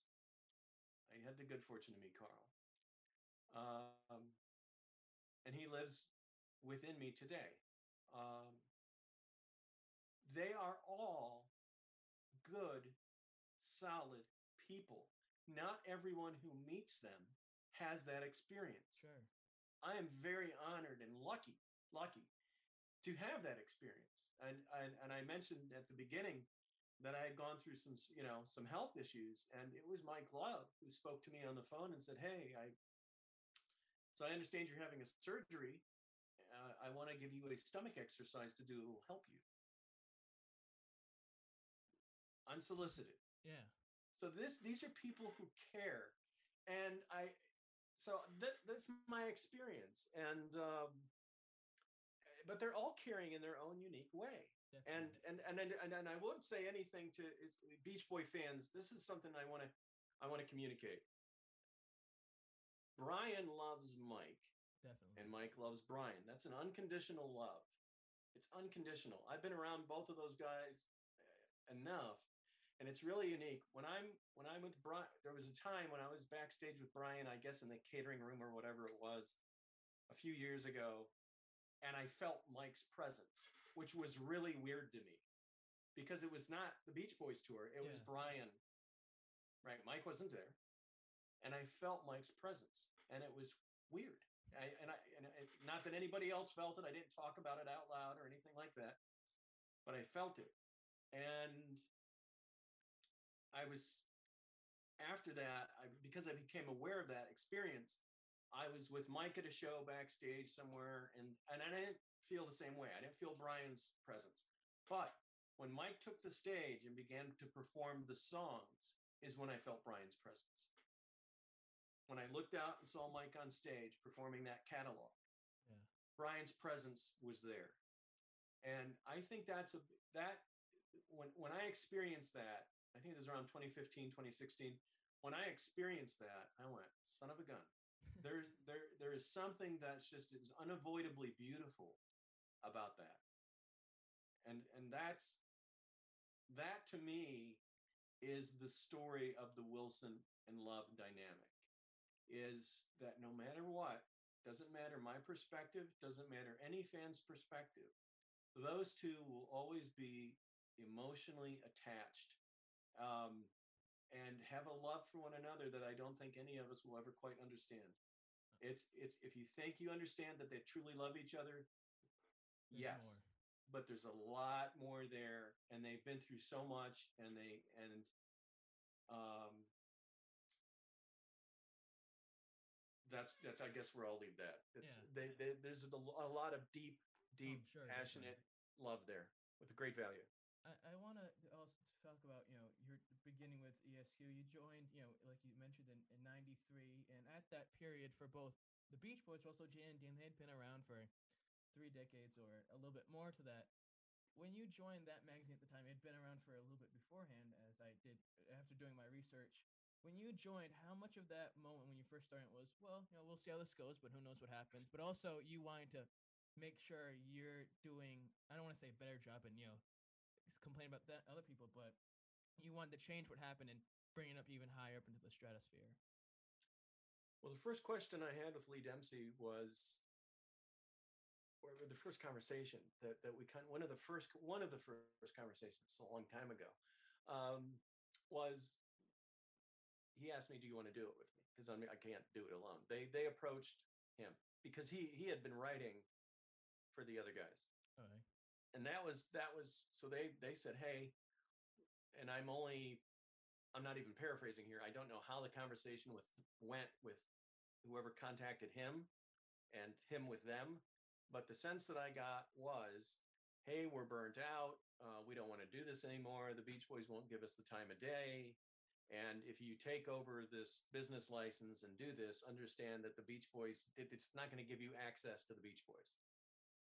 I had the good fortune to meet carl. Um and he lives within me today. Um they are all good solid people not everyone who meets them has that experience Sure. I am very honored and lucky, lucky to have that experience. And, and and I mentioned at the beginning that I had gone through some, you know, some health issues, and it was Mike Love who spoke to me on the phone and said, "Hey, I so I understand you're having a surgery. Uh, I want to give you a stomach exercise to do. It will help you." Unsolicited Yeah. so this these are people who care and i so that, that's my experience and um but they're all caring in their own unique way and definitely. and and and, and, and i won't say anything to beach boy fans this is something i want to i want to communicate brian loves mike definitely. and Mike loves Brian. That's an unconditional love. It's unconditional. I've been around both of those guys uh, enough, and it's really unique. When I'm when I'm with Brian, there was a time when I was backstage with Brian, I guess in the catering room or whatever it was, a few years ago, and I felt Mike's presence, which was really weird to me, because it was not the Beach Boys tour. It was Brian. Right, Mike wasn't there, and I felt Mike's presence, and it was weird. I, and I and it, not that anybody else felt it. I didn't talk about it out loud or anything like that, but I felt it. And I was after that, I because I became aware of that experience, I was with Mike at a show backstage somewhere, and and I didn't feel the same way. I didn't feel Brian's presence. But when Mike took the stage and began to perform the songs, is when I felt Brian's presence when I looked out and saw Mike on stage performing that catalog. Yeah. Brian's presence was there. And I think that's a that when when I experienced that, I think it was around 2015, 2016. When I experienced that, I went, son of a gun. There's there there is something that's just is unavoidably beautiful about that. And and that's that to me is the story of the Wilson and Love dynamic. Is that no matter what, doesn't matter my perspective, doesn't matter any fan's perspective, those two will always be emotionally attached um, and have a love for one another that I don't think any of us will ever quite understand. It's it's if you think you understand that they truly love each other, There's yes, more. but there's a lot more there, and they've been through so much, and they and um, that's that's I guess where I'll leave that. It's Yeah. they, they there's a, a lot of deep, deep, sure, passionate love there with a great value. I, I want to also talk about, you know, you're beginning with ESQ. You joined, you know, like you mentioned in, in 93. And at that period for both the Beach Boys, but also Jan and Dean, they had been around for three decades or a little bit more to that. When you joined that magazine at the time, it had been around for a little bit beforehand, as I did after doing my research. When you joined, how much of that moment when you first started was, well, you know, we'll see how this goes, but who knows what happens. But also, you wanted to make sure you're doing, I don't want to say better job and, you know, complain about that other people, but you wanted to change what happened and bring it up even higher up into the stratosphere. Well, the first question I had with Lee Dempsey was, or the first conversation that that we kind one of the first one of the first conversations a long time ago, um, was he asked me, "Do you want to do it with me?" Because I mean, I can't do it alone. They they approached him because he he had been writing for the other guys All right. And that was that was so they they said hey and i'm only i'm not even paraphrasing here i don't know how the conversation with went with whoever contacted him and him with them but the sense that i got was hey we're burnt out uh, we don't want to do this anymore the beach boys won't give us the time of day and if you take over this business license and do this understand that the beach boys it's not going to give you access to the beach boys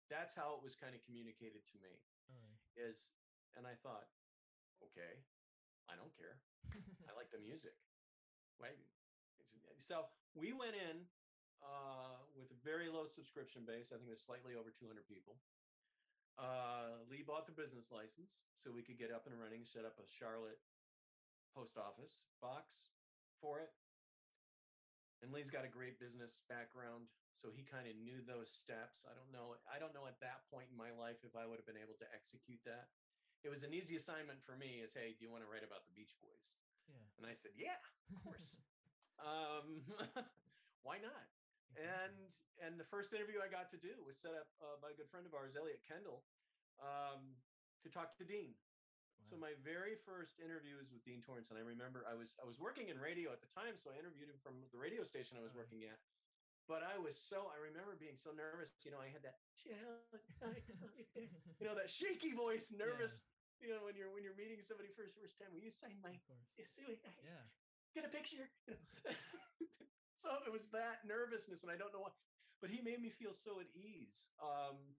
that's how it was kind of communicated to me right. is and i thought okay i don't care. I like the music. Right so we went in uh, with a very low subscription base i think it was slightly over 200 people. Uh, lee bought the business license so we could get up and running set up a charlotte post office box for it and lee's got a great business background so he kind of knew those steps. I don't know i don't know at that point in my life if i would have been able to execute that. It was an easy assignment for me is hey do you want to write about the beach boys? Yeah. and i said yeah of course. Um why not? And and the first interview i got to do was set up uh, by a good friend of ours elliot kendall um, to talk to dean so my very first interview was with Dean Torrence, and I remember I was I was working in radio at the time, so I interviewed him from the radio station I was Right. working at. But I was so I remember being so nervous. You know, I had that you know that shaky voice, nervous. You know, when you're when you're meeting somebody first first time, will you sign my you see, I- Yeah. get a picture? You know? so it was that nervousness, and I don't know what, but he made me feel so at ease. Um,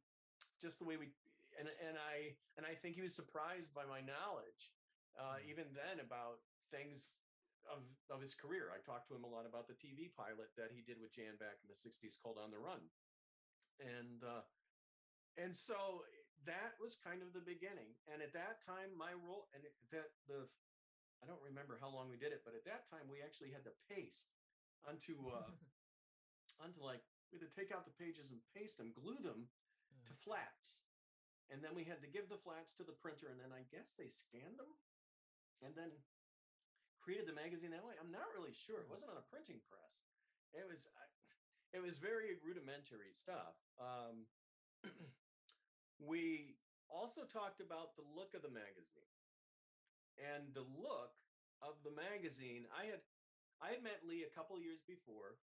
just the way we and and I and I think he was surprised by my knowledge, uh, Mm. even then about things of of his career. I talked to him a lot about the TV pilot that he did with Jan back in the '60s called On the Run, and uh, and so that was kind of the beginning. And at that time, my role and that the I don't remember how long we did it, but at that time we actually had to paste onto uh, onto like we had to take out the pages and paste them, glue them to flats. And then we had to give the flats to the printer, and then I guess they scanned them and then created the magazine that way. I'm not really sure. It Hmm. wasn't on a printing press. It was it was very rudimentary stuff. Um, we also talked about the look of the magazine and the look of the magazine. I had I had met Lee a couple years before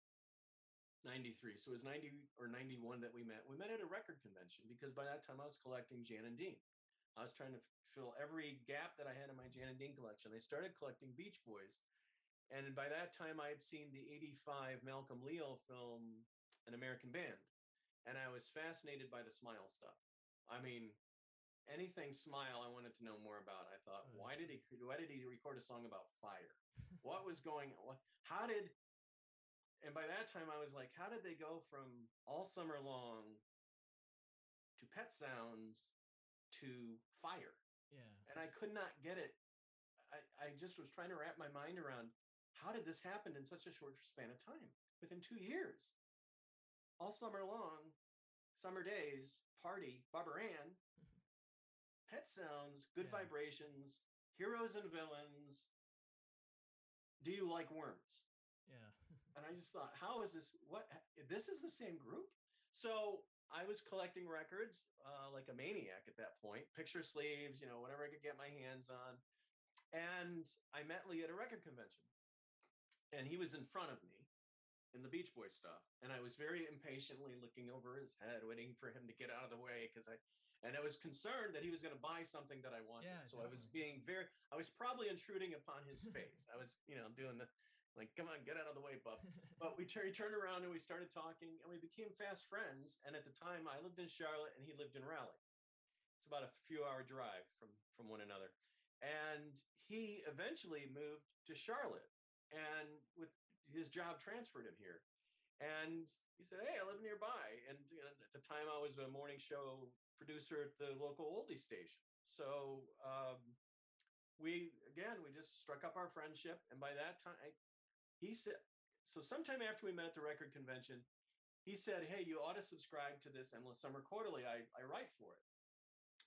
93. So it was 90 or 91 that we met. We met at a record convention because by that time I was collecting Jan and Dean. I was trying to fill every gap that I had in my Jan and Dean collection. I started collecting Beach Boys. And by that time I had seen the 85 Malcolm Leo film, An American Band. and I was fascinated by the Smile stuff. I mean, anything Smile, I wanted to know more about. I thought, mm. why did he why did he record a song about fire? what was going what how did and by that time I was like, how did they go from all summer long to pet sounds to fire? Yeah. And I could not get it. I, I just was trying to wrap my mind around how did this happen in such a short span of time within two years? All summer long, summer days, party, Barbara Ann, mm-hmm. pet sounds, good Yeah. vibrations, heroes and villains. Do you like worms? Yeah. And I just thought, how is this? What this is the same group? So I was collecting records uh, like a maniac at that point, picture sleeves, you know, whatever I could get my hands on. And I met Lee at a record convention, and he was in front of me in the Beach Boy stuff, and I was very impatiently looking over his head, waiting for him to get out of the way because I. And I was concerned that he was going to buy something that I wanted. Yeah, so I was being very, I was probably intruding upon his space. I was, you know, doing the, like, come on, get out of the way, bub but we tur- he turned around and we started talking and we became fast friends. And at the time i lived in charlotte and he lived in raleigh. It's about a few hour drive from from one another. And he eventually moved to charlotte and with his job transferred him here. And he said hey i live nearby. And know, at the time i was a morning show producer at the local oldie station. So um, we again we just struck up our friendship. And by that time he said so sometime after we met at the record convention, he said, Hey, you ought to subscribe to this Endless Summer Quarterly. I, I write for it.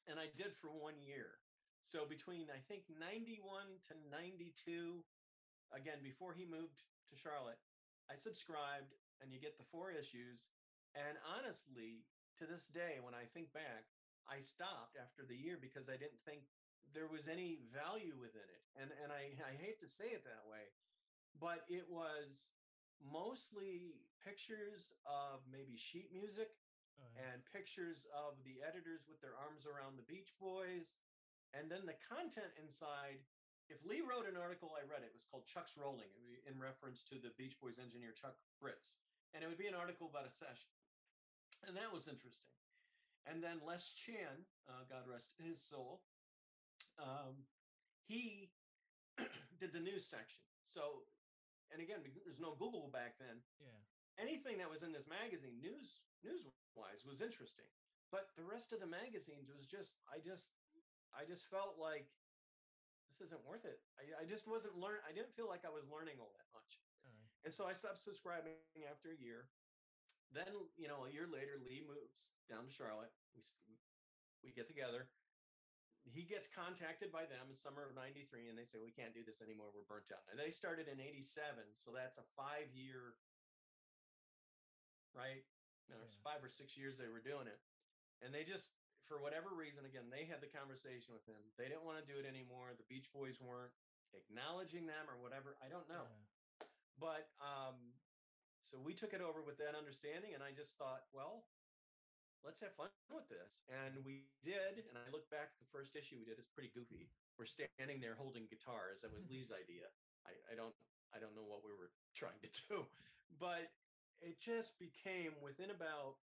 And I did for one year. So between I think 91 to 92, again, before he moved to Charlotte, I subscribed and you get the four issues. And honestly, to this day, when I think back, I stopped after the year because I didn't think there was any value within it. And and I, I hate to say it that way, but it was mostly pictures of maybe sheet music Oh, yeah. and pictures of the editors with their arms around the Beach Boys. And then the content inside, if Lee wrote an article, I read it, it was called Chuck's Rolling, it would be in reference to the Beach Boys engineer Chuck Britz. And it would be an article about a session. And that was interesting. And then Les Chan, uh, God rest his soul, um, he did the news section. So, and again, there's no Google back then, yeah. anything that was in this magazine news news wise was interesting. But the rest of the magazines was just i just i just felt like this isn't worth it. I, I just wasn't learn i didn't feel like i was learning all that much. Right. and so i stopped subscribing after a year. Then you know a year later lee moves down to charlotte. We, we get together he gets contacted by them in summer of 93 and they say we can't do this anymore. We're burnt out. And they started in 87 so that's a five year right? No, it's Yeah. five or six years they were doing it. And they just for whatever reason again they had the conversation with him. They didn't want to do it anymore. The beach boys weren't acknowledging them or whatever. I don't know. Yeah. but um so we took it over with that understanding and i just thought well let's have fun with this and we did and i look back at the first issue we did it's pretty goofy we're standing there holding guitars that was lee's idea I, I don't i don't know what we were trying to do but it just became within about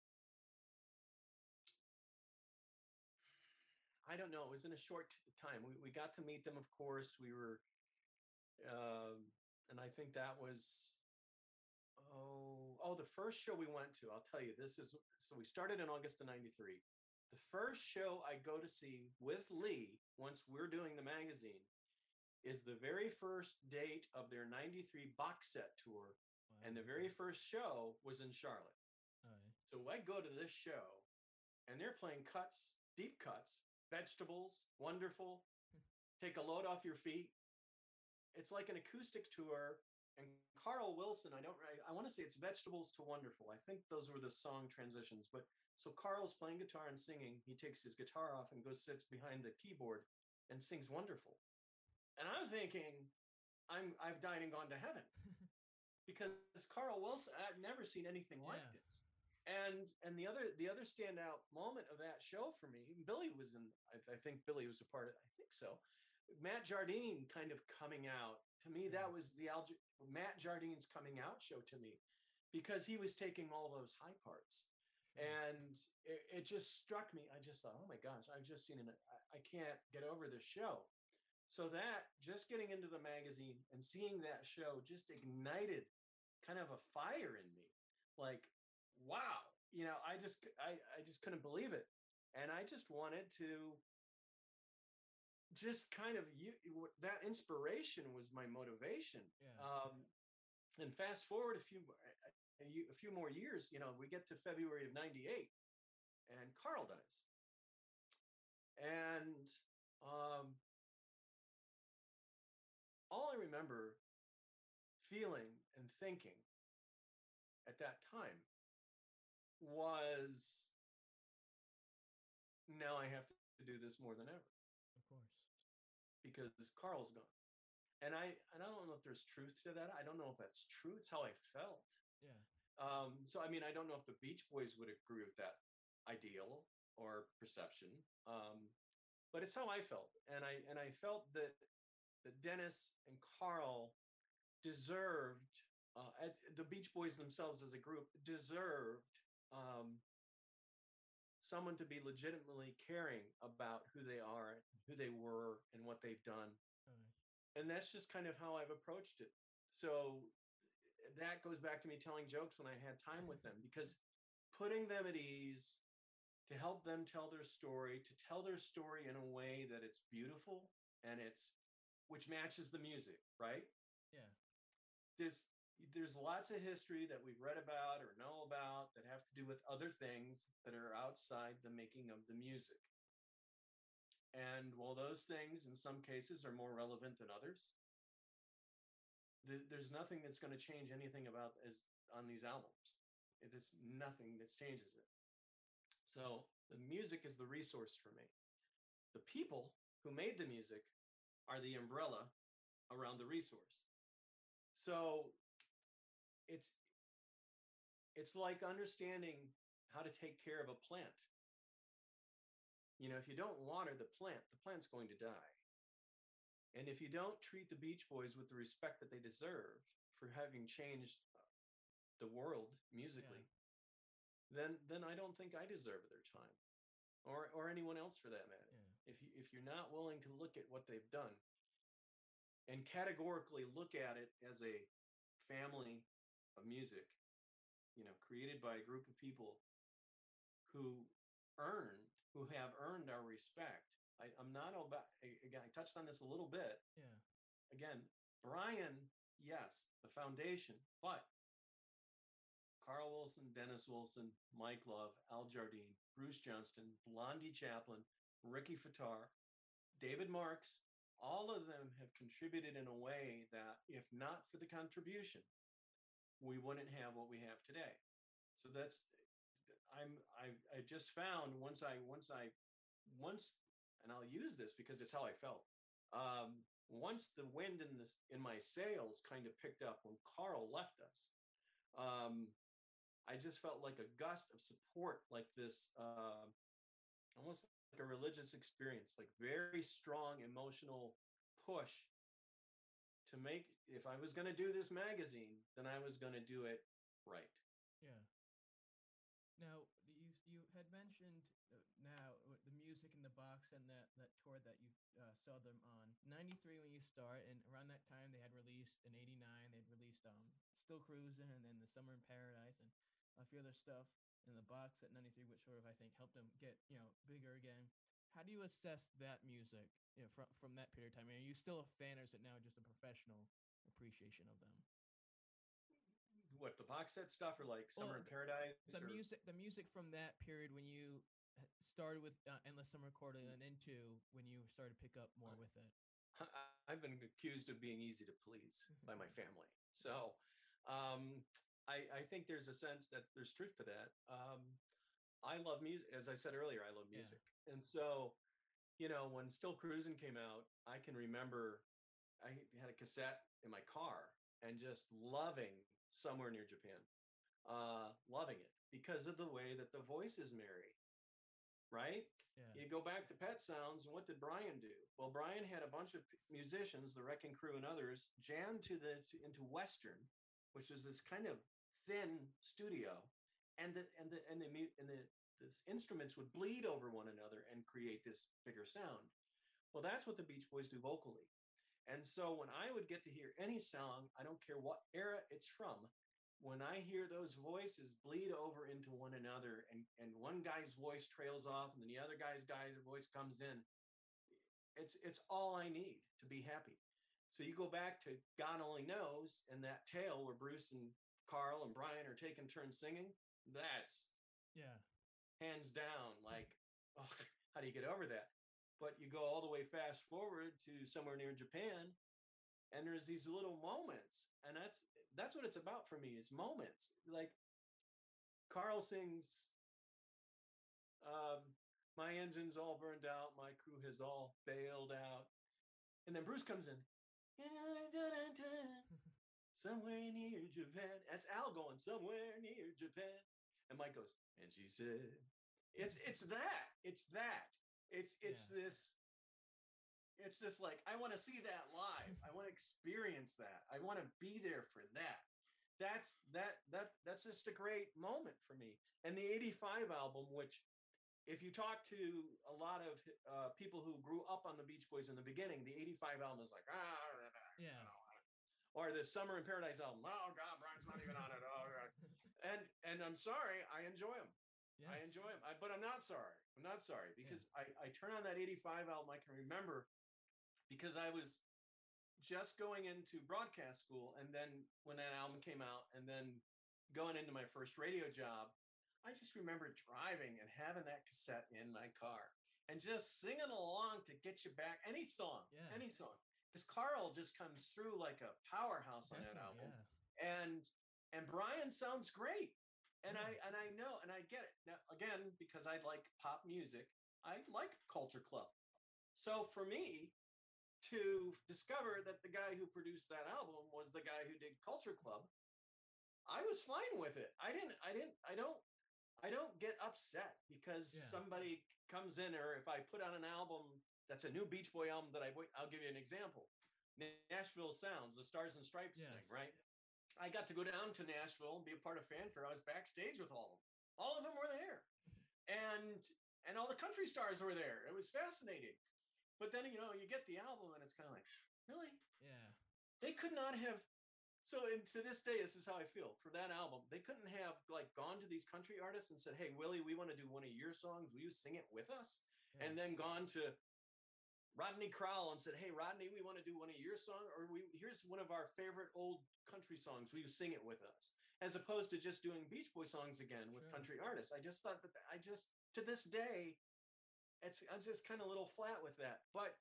I don't know. It was in a short time. We, we got to meet them, of course. We were, um, and I think that was, oh, oh, the first show we went to. I'll tell you, this is so we started in August of '93. The first show I go to see with Lee, once we're doing the magazine, is the very first date of their '93 box set tour, and the very first show was in Charlotte. Right. So I go to this show and they're playing cuts, deep cuts, vegetables, wonderful. Hmm. Take a load off your feet. It's like an acoustic tour. And Carl Wilson, I don't, I, I want to say it's vegetables to wonderful. I think those were the song transitions. But so Carl's playing guitar and singing. He takes his guitar off and goes sits behind the keyboard and sings wonderful. And I'm thinking, I'm I've died and gone to heaven because Carl Wilson, I've never seen anything like this and and the other the other standout moment of that show for me billy was in i, I think billy was a part of i think so matt jardine kind of coming out to me that was the Alge- matt jardine's coming out show to me because he was taking all those high parts and it, it just struck me. I just thought, oh my gosh, I've just seen it. I, I can't get over this show. So that just getting into the magazine and seeing that show just ignited kind of a fire in me. Like, wow, you know, I just I, I just couldn't believe it. And I just wanted to just kind of you that inspiration was my motivation. Yeah. Um, and fast forward a few a, a few more years, you know, we get to February of 98 and Carl dies. And um, all I remember feeling and thinking at that time was now I have to do this more than ever. Because Carl's gone. And I and I don't know if there's truth to that. I don't know if that's true. It's how I felt. Yeah. Um, so I mean, I don't know if the Beach Boys would agree with that ideal or perception. Um, but it's how I felt. And I and I felt that that Dennis and Carl deserved uh, at, the Beach Boys themselves as a group deserved um, someone to be legitimately caring about who they are, who they were, and what they've done. Right. And that's just kind of how I've approached it. So eh, that goes back to me telling jokes when I had time with them because putting them at ease to help them tell their story, to tell their story in a way that it's beautiful and it's which matches the music, right? Yeah. there's there's lots of history that we've read about or know about that have to do with other things that are outside the making of the music. And while those things in some cases are more relevant than others, th- there's nothing that's going to change anything about as on these albums. It's nothing that changes it. So the music is the resource for me. The people who made the music are the umbrella around the resource. So it's it's like understanding how to take care of a plant. You know, if you don't water the plant, the plant's going to die. And if you don't treat the Beach Boys with the respect that they deserve for having changed uh, the world musically, then then I don't think I deserve their time, or or anyone else for that matter Yeah. if you if you're not willing to look at what they've done and categorically look at it as a family of music you know created by a group of people who earned who have earned our respect I, i'm not all about again i touched on this a little bit Yeah. again brian yes the foundation but carl wilson dennis wilson mike love al jardine bruce johnston blondie chaplin ricky Fataar, david marks all of them have contributed in a way that if not for the contribution we wouldn't have what we have today. So that's i'm i i just found once i once i once and i'll use this because it's how i felt um once the wind in this in my sails kind of picked up when carl left us um i just felt like a gust of support like this uh, almost like a religious experience like very strong emotional push to make if i was going to do this magazine then i was going to do it right Yeah. Now you you had mentioned uh, now uh, the music in the box and that that tour that you uh, saw them on '93 when you start, and around that time they had released in '89 they'd released um Still Cruising and then the Summer in Paradise and a few other stuff in the box at '93, which sort of I think helped them get you know bigger again. How do you assess that music you know, from from that period of time? I mean, are you still a fan, or is it now just a professional appreciation of them? what the box set stuff or like summer Well, in paradise the or- music the music from that period when you started with uh, endless summer recording and into when you started to pick up more with it I've been accused of being easy to please by my family. So um, I, I think there's a sense that there's truth to that. Um, I love music. As I said earlier, I love Yeah. music. And so, you know, when Still Cruising came out, I can remember I had a cassette in my car and just loving Somewhere Near Japan, uh, loving it because of the way that the voices marry, right? yeah You go back to Pet Sounds, and what did Brian do? Well, Brian had a bunch of musicians, the Wrecking Crew and others, jam to the to, into Western, which was this kind of thin studio, and the and the and the and the, the instruments would bleed over one another and create this bigger sound. Well, that's what the Beach Boys do vocally. And so when I would get to hear any song, I don't care what era it's from, when I hear those voices bleed over into one another and, and one guy's voice trails off and then the other guy's guy's voice comes in, it's it's all I need to be happy. So you go back to God only knows and that tale where Bruce and Carl and Brian are taking turns singing. That's Yeah. hands down like oh, how do you get over that but you go all the way fast forward to somewhere near japan and there's these little moments and that's that's what it's about for me is moments. Like carl sings um my engine's all burned out my crew has all bailed out and then bruce comes in. Somewhere near japan. That's al going somewhere near japan. And mike goes and she said it's it's that it's that it's it's this it's just like i want to see that live. I want to experience that. I want to be there for that. That's that that that's just a great moment for me. And the 85 album which if you talk to a lot of uh, people who grew up on the beach boys in the beginning the 85 album is like ah Yeah. or the summer in paradise album oh god brian's not even on it. Oh god. And and i'm sorry i enjoy them I enjoy them, I, but I'm not sorry. I'm not sorry because I, I turn on that 85 album. I can remember because I was just going into broadcast school. And then when that album came out and then going into my first radio job, I just remember driving and having that cassette in my car and just singing along to get you back any song, Yeah. any song. Because Carl just comes through like a powerhouse on that album yeah. and and Brian sounds great. And I and I know and I get it. Now again, because I like pop music, I like Culture Club. So for me to discover that the guy who produced that album was the guy who did Culture Club, I was fine with it. I didn't I didn't I don't I don't get upset because Yeah. somebody comes in or if I put on an album that's a new Beach Boy album that I I'll give you an example. Nashville Sounds, the Stars and Stripes thing, right? I got to go down to Nashville and be a part of Fan Fair. I was backstage with all of them. All of them were there. And and all the country stars were there. It was fascinating. But then you know, you get the album and it's kind of like, really? Yeah. They could not have so and to this day, this is how I feel for that album. They couldn't have like gone to these country artists and said, Hey, Willie, we want to do one of your songs. Will you sing it with us? yeah. and then gone to Rodney Crowell and said, "Hey, Rodney, we want to do one of your songs, or we here's one of our favorite old country songs. Will you sing it with us?" As opposed to just doing Beach Boy songs again with Sure. country artists. I just thought that I just to this day, it's I'm just kind of a little flat with that. But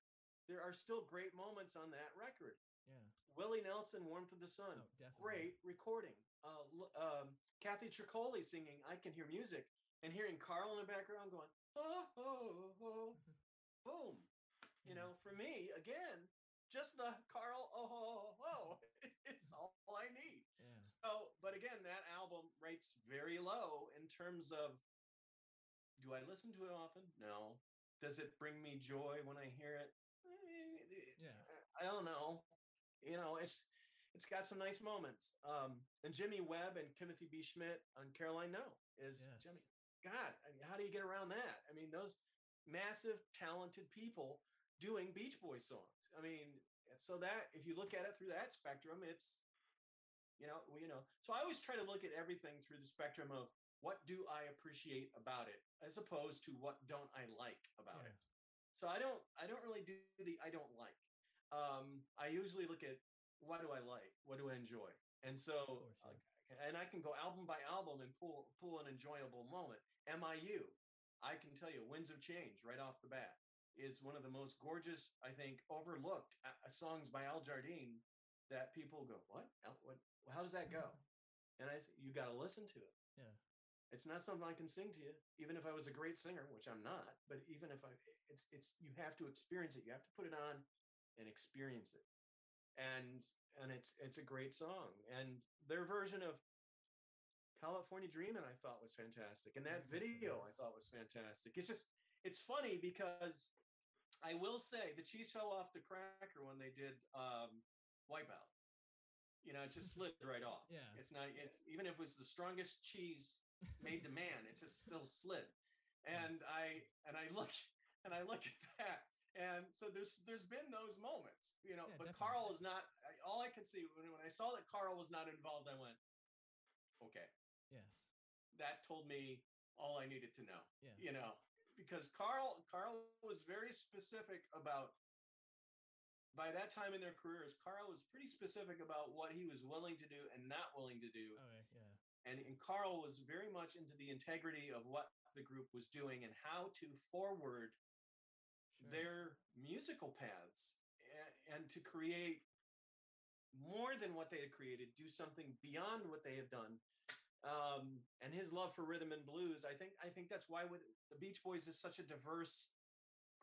there are still great moments on that record. yeah. Willie Nelson, "Warmth of the Sun," Oh, great recording. Uh, um, Kathy Troccoli singing "I Can Hear Music" and hearing Carl in the background going, "Oh, oh, oh." boom. You know, for me, again, just the Carl, oh, oh, oh, all I need. Yeah. So, but again, that album rates very low in terms of do I listen to it often? No. Does it bring me joy when I hear it? Eh, Yeah. I don't know. You know, it's it's got some nice moments. Um, and Jimmy Webb and Timothy B. Schmit on Caroline No is Yes. Jimmy. God, I mean, how do you get around that? I mean, those massive, talented people doing Beach Boys songs. I mean, so that if you look at it through that spectrum, it's you know, you know. So I always try to look at everything through the spectrum of what do I appreciate about it, as opposed to what don't I like about Yeah. it. So I don't, I don't really do the I don't like. Um, I usually look at what do I like, what do I enjoy, and so course, yeah. and I can go album by album and pull pull an enjoyable moment. MIU, I can tell you, Winds of Change right off the bat is one of the most gorgeous, I think, overlooked uh, songs by Al Jardine that people go, what? What? How does that go? And I say, you got to listen to it. Yeah. It's not something I can sing to you, even if I was a great singer, which I'm not. But even if I, it's it's you have to experience it. You have to put it on and experience it. And and it's it's a great song. And their version of California Dreamin' I thought was fantastic. And that Yes, yes, it video I thought was fantastic. It's just it's funny because I will say the cheese fell off the cracker when they did um Wipeout. You know, it just slid right off. Yeah. It's not it's even if it was the strongest cheese made to man. It just still slid. And I and I look and I look at that. And so there's there's been those moments, you know, Yeah, but definitely. Carl is not all I can see when, when I saw that Carl was not involved, I went, okay, Yes. that told me all I needed to know Yeah. you know because carl carl was very specific about by that time in their careers carl was pretty specific about what he was willing to do and not willing to do Okay. Yeah. and, and carl was very much into the integrity of what the group was doing and how to forward Sure. their musical paths and, and to create more than what they had created do something beyond what they have done um, and his love for rhythm and blues i think i think that's why with the beach boys is such a diverse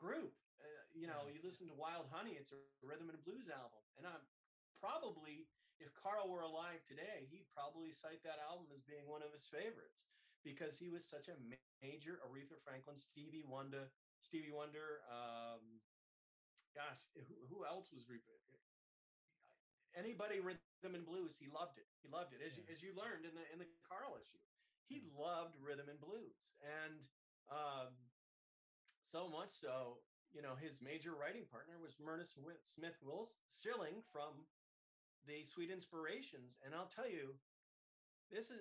group you know Yeah. you listen to wild honey it's a rhythm and blues album and i'm probably if carl were alive today he'd probably cite that album as being one of his favorites because he was such a major aretha franklin stevie wonder stevie wonder um gosh who, who else was re- anybody rhythm and blues he loved it he loved it as, you, as you learned in the in the carl issue he Yeah. loved rhythm and blues and um so much so you know his major writing partner was myrna smith wills schilling from the sweet inspirations and i'll tell you this is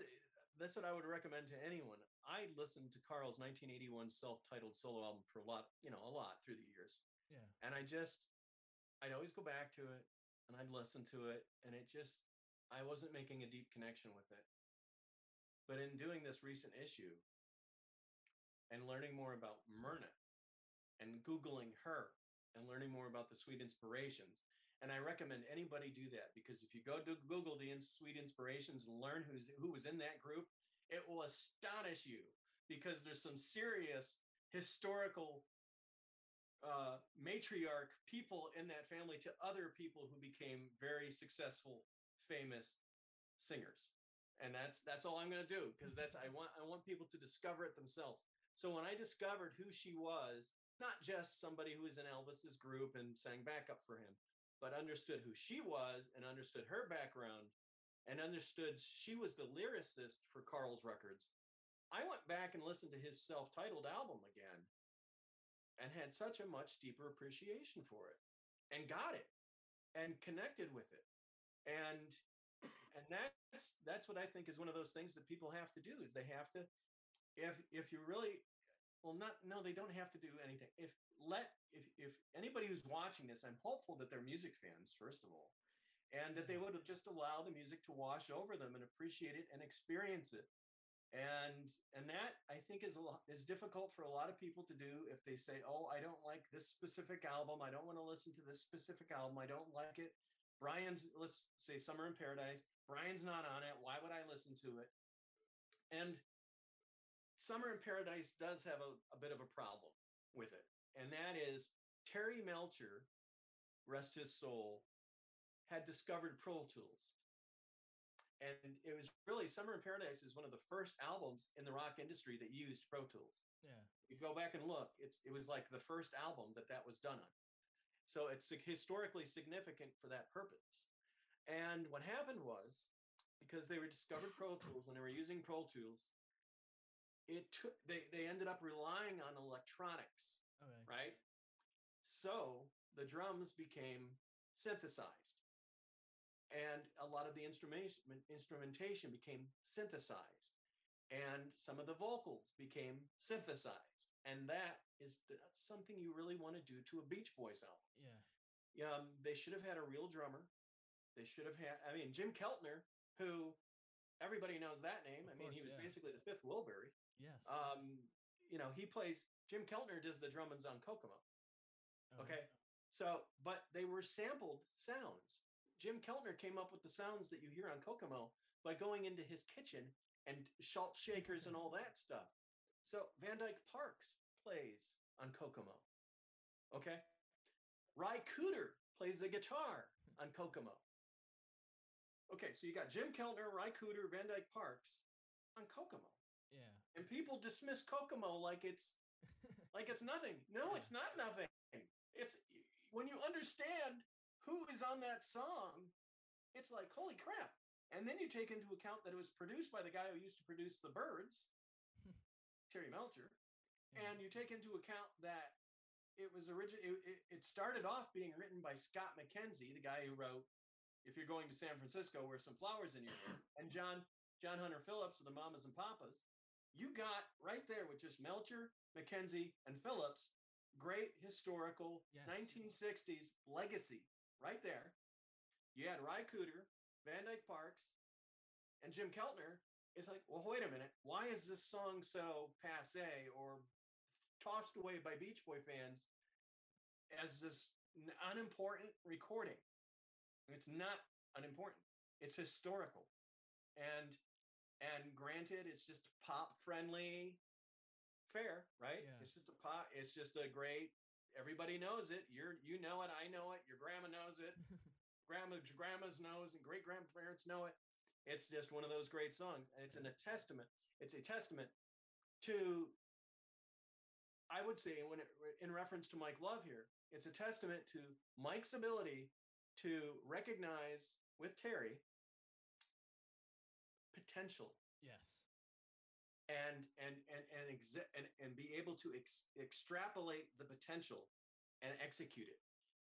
that's what i would recommend to anyone i listened to carl's 1981 self-titled solo album for a lot you know a lot through the years Yeah. and I just I'd always go back to it and I'd listen to it and it just I wasn't making a deep connection with it. But in doing this recent issue and learning more about Myrna and googling her and learning more about the sweet inspirations and I recommend anybody do that because if you go to Google the sweet inspirations and learn who's who was in that group, it will astonish you because there's some serious historical uh, matriarch people in that family to other people who became very successful, famous singers. And that's that's all I'm going to do because that's I want I want people to discover it themselves. So when I discovered who she was, not just somebody who was in Elvis's group and sang backup for him, but understood who she was and understood her background and understood she was the lyricist for Carl's records. I went back and listened to his self-titled album again and had such a much deeper appreciation for it and got it and connected with it and and that's that's what i think is one of those things that people have to do is they have to if if you really well not no they don't have to do anything. If let if if anybody who's watching this i'm hopeful that they're music fans first of all and that they mm-hmm. would just allow the music to wash over them and appreciate it and experience it. And and that i think is a lot is difficult for a lot of people to do if they say oh i don't like this specific album. I don't want to listen to this specific album. I don't like it. Brian's let's say summer in paradise. Brian's not on it. Why would i listen to it? And summer in paradise does have a, a bit of a problem with it and that is terry melcher rest his soul had discovered pro tools and it was really Summer in Paradise is one of the first albums in the rock industry that used Pro Tools. Yeah. You go back and look; it's it was like the first album that that was done on. So it's historically significant for that purpose. And what happened was because they were discovered Pro Tools when they were using Pro Tools, it took they they ended up relying on electronics, Okay. right? So the drums became synthesized and a lot of the instrumentation instrumentation became synthesized and some of the vocals became synthesized and that is that's something you really want to do to a beach boys album Yeah. um, they should have had a real drummer they should have had i mean jim keltner who everybody knows that name Of i mean he was yeah. basically the fifth wilbury Yes. um, you know he plays jim keltner does the drums on kokomo okay so, but they were sampled sounds. Jim Keltner came up with the sounds that you hear on Kokomo by going into his kitchen and salt shakers and all that stuff. So Van Dyke Parks plays on Kokomo. Okay. Ry Cooder plays the guitar on Kokomo. Okay, so you got Jim Keltner, Ry Cooder, Van Dyke Parks on Kokomo. Yeah. And people dismiss Kokomo like it's like it's nothing. No, it's not nothing. It's when you understand who is on that song, it's like, holy crap, And then you take into account that it was produced by the guy who used to produce the Byrds, Terry Melcher, Yeah. and you take into account that it was original. It, it, it started off being written by Scott McKenzie, the guy who wrote "If You're Going to San Francisco, Wear Some Flowers in Your Hair," and John John Hunter Phillips of the Mamas and Papas. You got right there with just Melcher, McKenzie, and Phillips. Great historical Yes. 1960s legacy right there. You had Ry Cooder, Van Dyke Parks, and Jim Keltner. It's like, well, wait a minute. Why is this song so passe or tossed away by Beach Boy fans as this unimportant recording? It's not unimportant. It's historical, and and granted, it's just pop friendly, fair, right? Yeah. It's just a pop. It's just a great. Everybody knows it. You're you know it. I know it. Your grandma knows it. grandma grandmas knows and great grandparents know it it's just one of those great songs and it's an, a testament it's a testament to i would say when it, in reference to mike love here it's a testament to mike's ability to recognize with terry potential. Yes. and and and and, exa- and, and be able to ex- extrapolate the potential and execute it.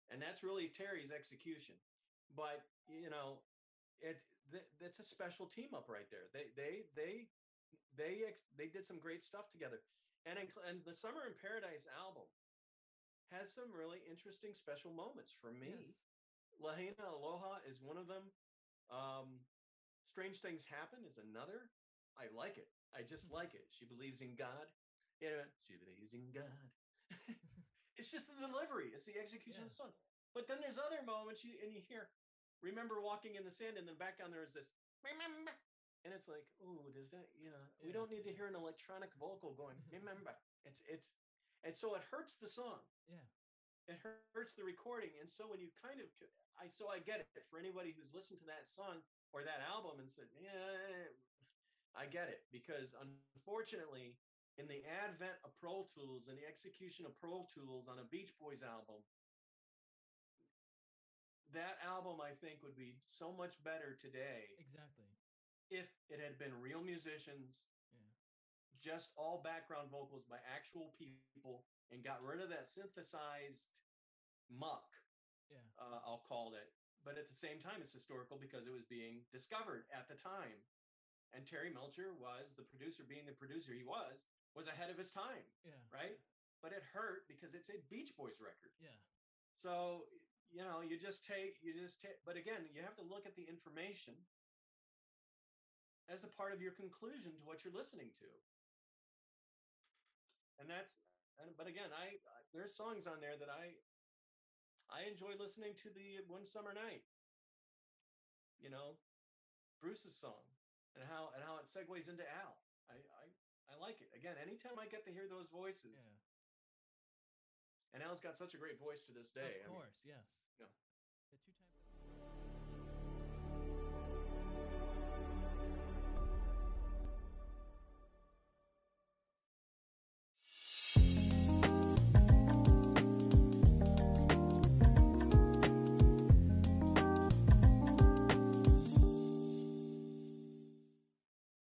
And that's really terry's execution. But you know it th- that's a special team up right there. They they they they ex- they did some great stuff together. And in, and the summer in paradise album has some really interesting special moments for me. Lahaina Aloha is one of them. Um, Strange Things Happen is another. I like it. I just mm-hmm. like it. She believes in God. Yeah, she believes in God. it's just the delivery. It's the execution of the song. But then there's other moments you and you hear, remember walking in the sand, and then back down there is this, remember, and it's like, oh, does that, you know, we don't need to hear an electronic vocal going, remember. It's it's and so it hurts the song Yeah. it hurts the recording and so when you kind of i so i get it for anybody who's listened to that song or that album and said yeah i get it because unfortunately in the advent of pro tools and the execution of pro tools on a beach boys album that album i think would be so much better today Exactly. if it had been real musicians Yeah. just all background vocals by actual people and got rid of that synthesized muck Yeah. uh, I'll call it. But at the same time, it's historical because it was being discovered at the time. And Terry Melcher was the producer, being the producer he was, was ahead of his time, Yeah. right? But it hurt because it's a Beach Boys record. Yeah. So, you know, you just take, you just take, but again, you have to look at the information as a part of your conclusion to what you're listening to. And that's, and, but again, I, I there's songs on there that I, I enjoy listening to the one summer night. You know, Bruce's song and how and how it segues into Al. I I, I like it. Again, anytime I get to hear those voices, Yeah. and Al's got such a great voice to this day. I of mean, course. yes.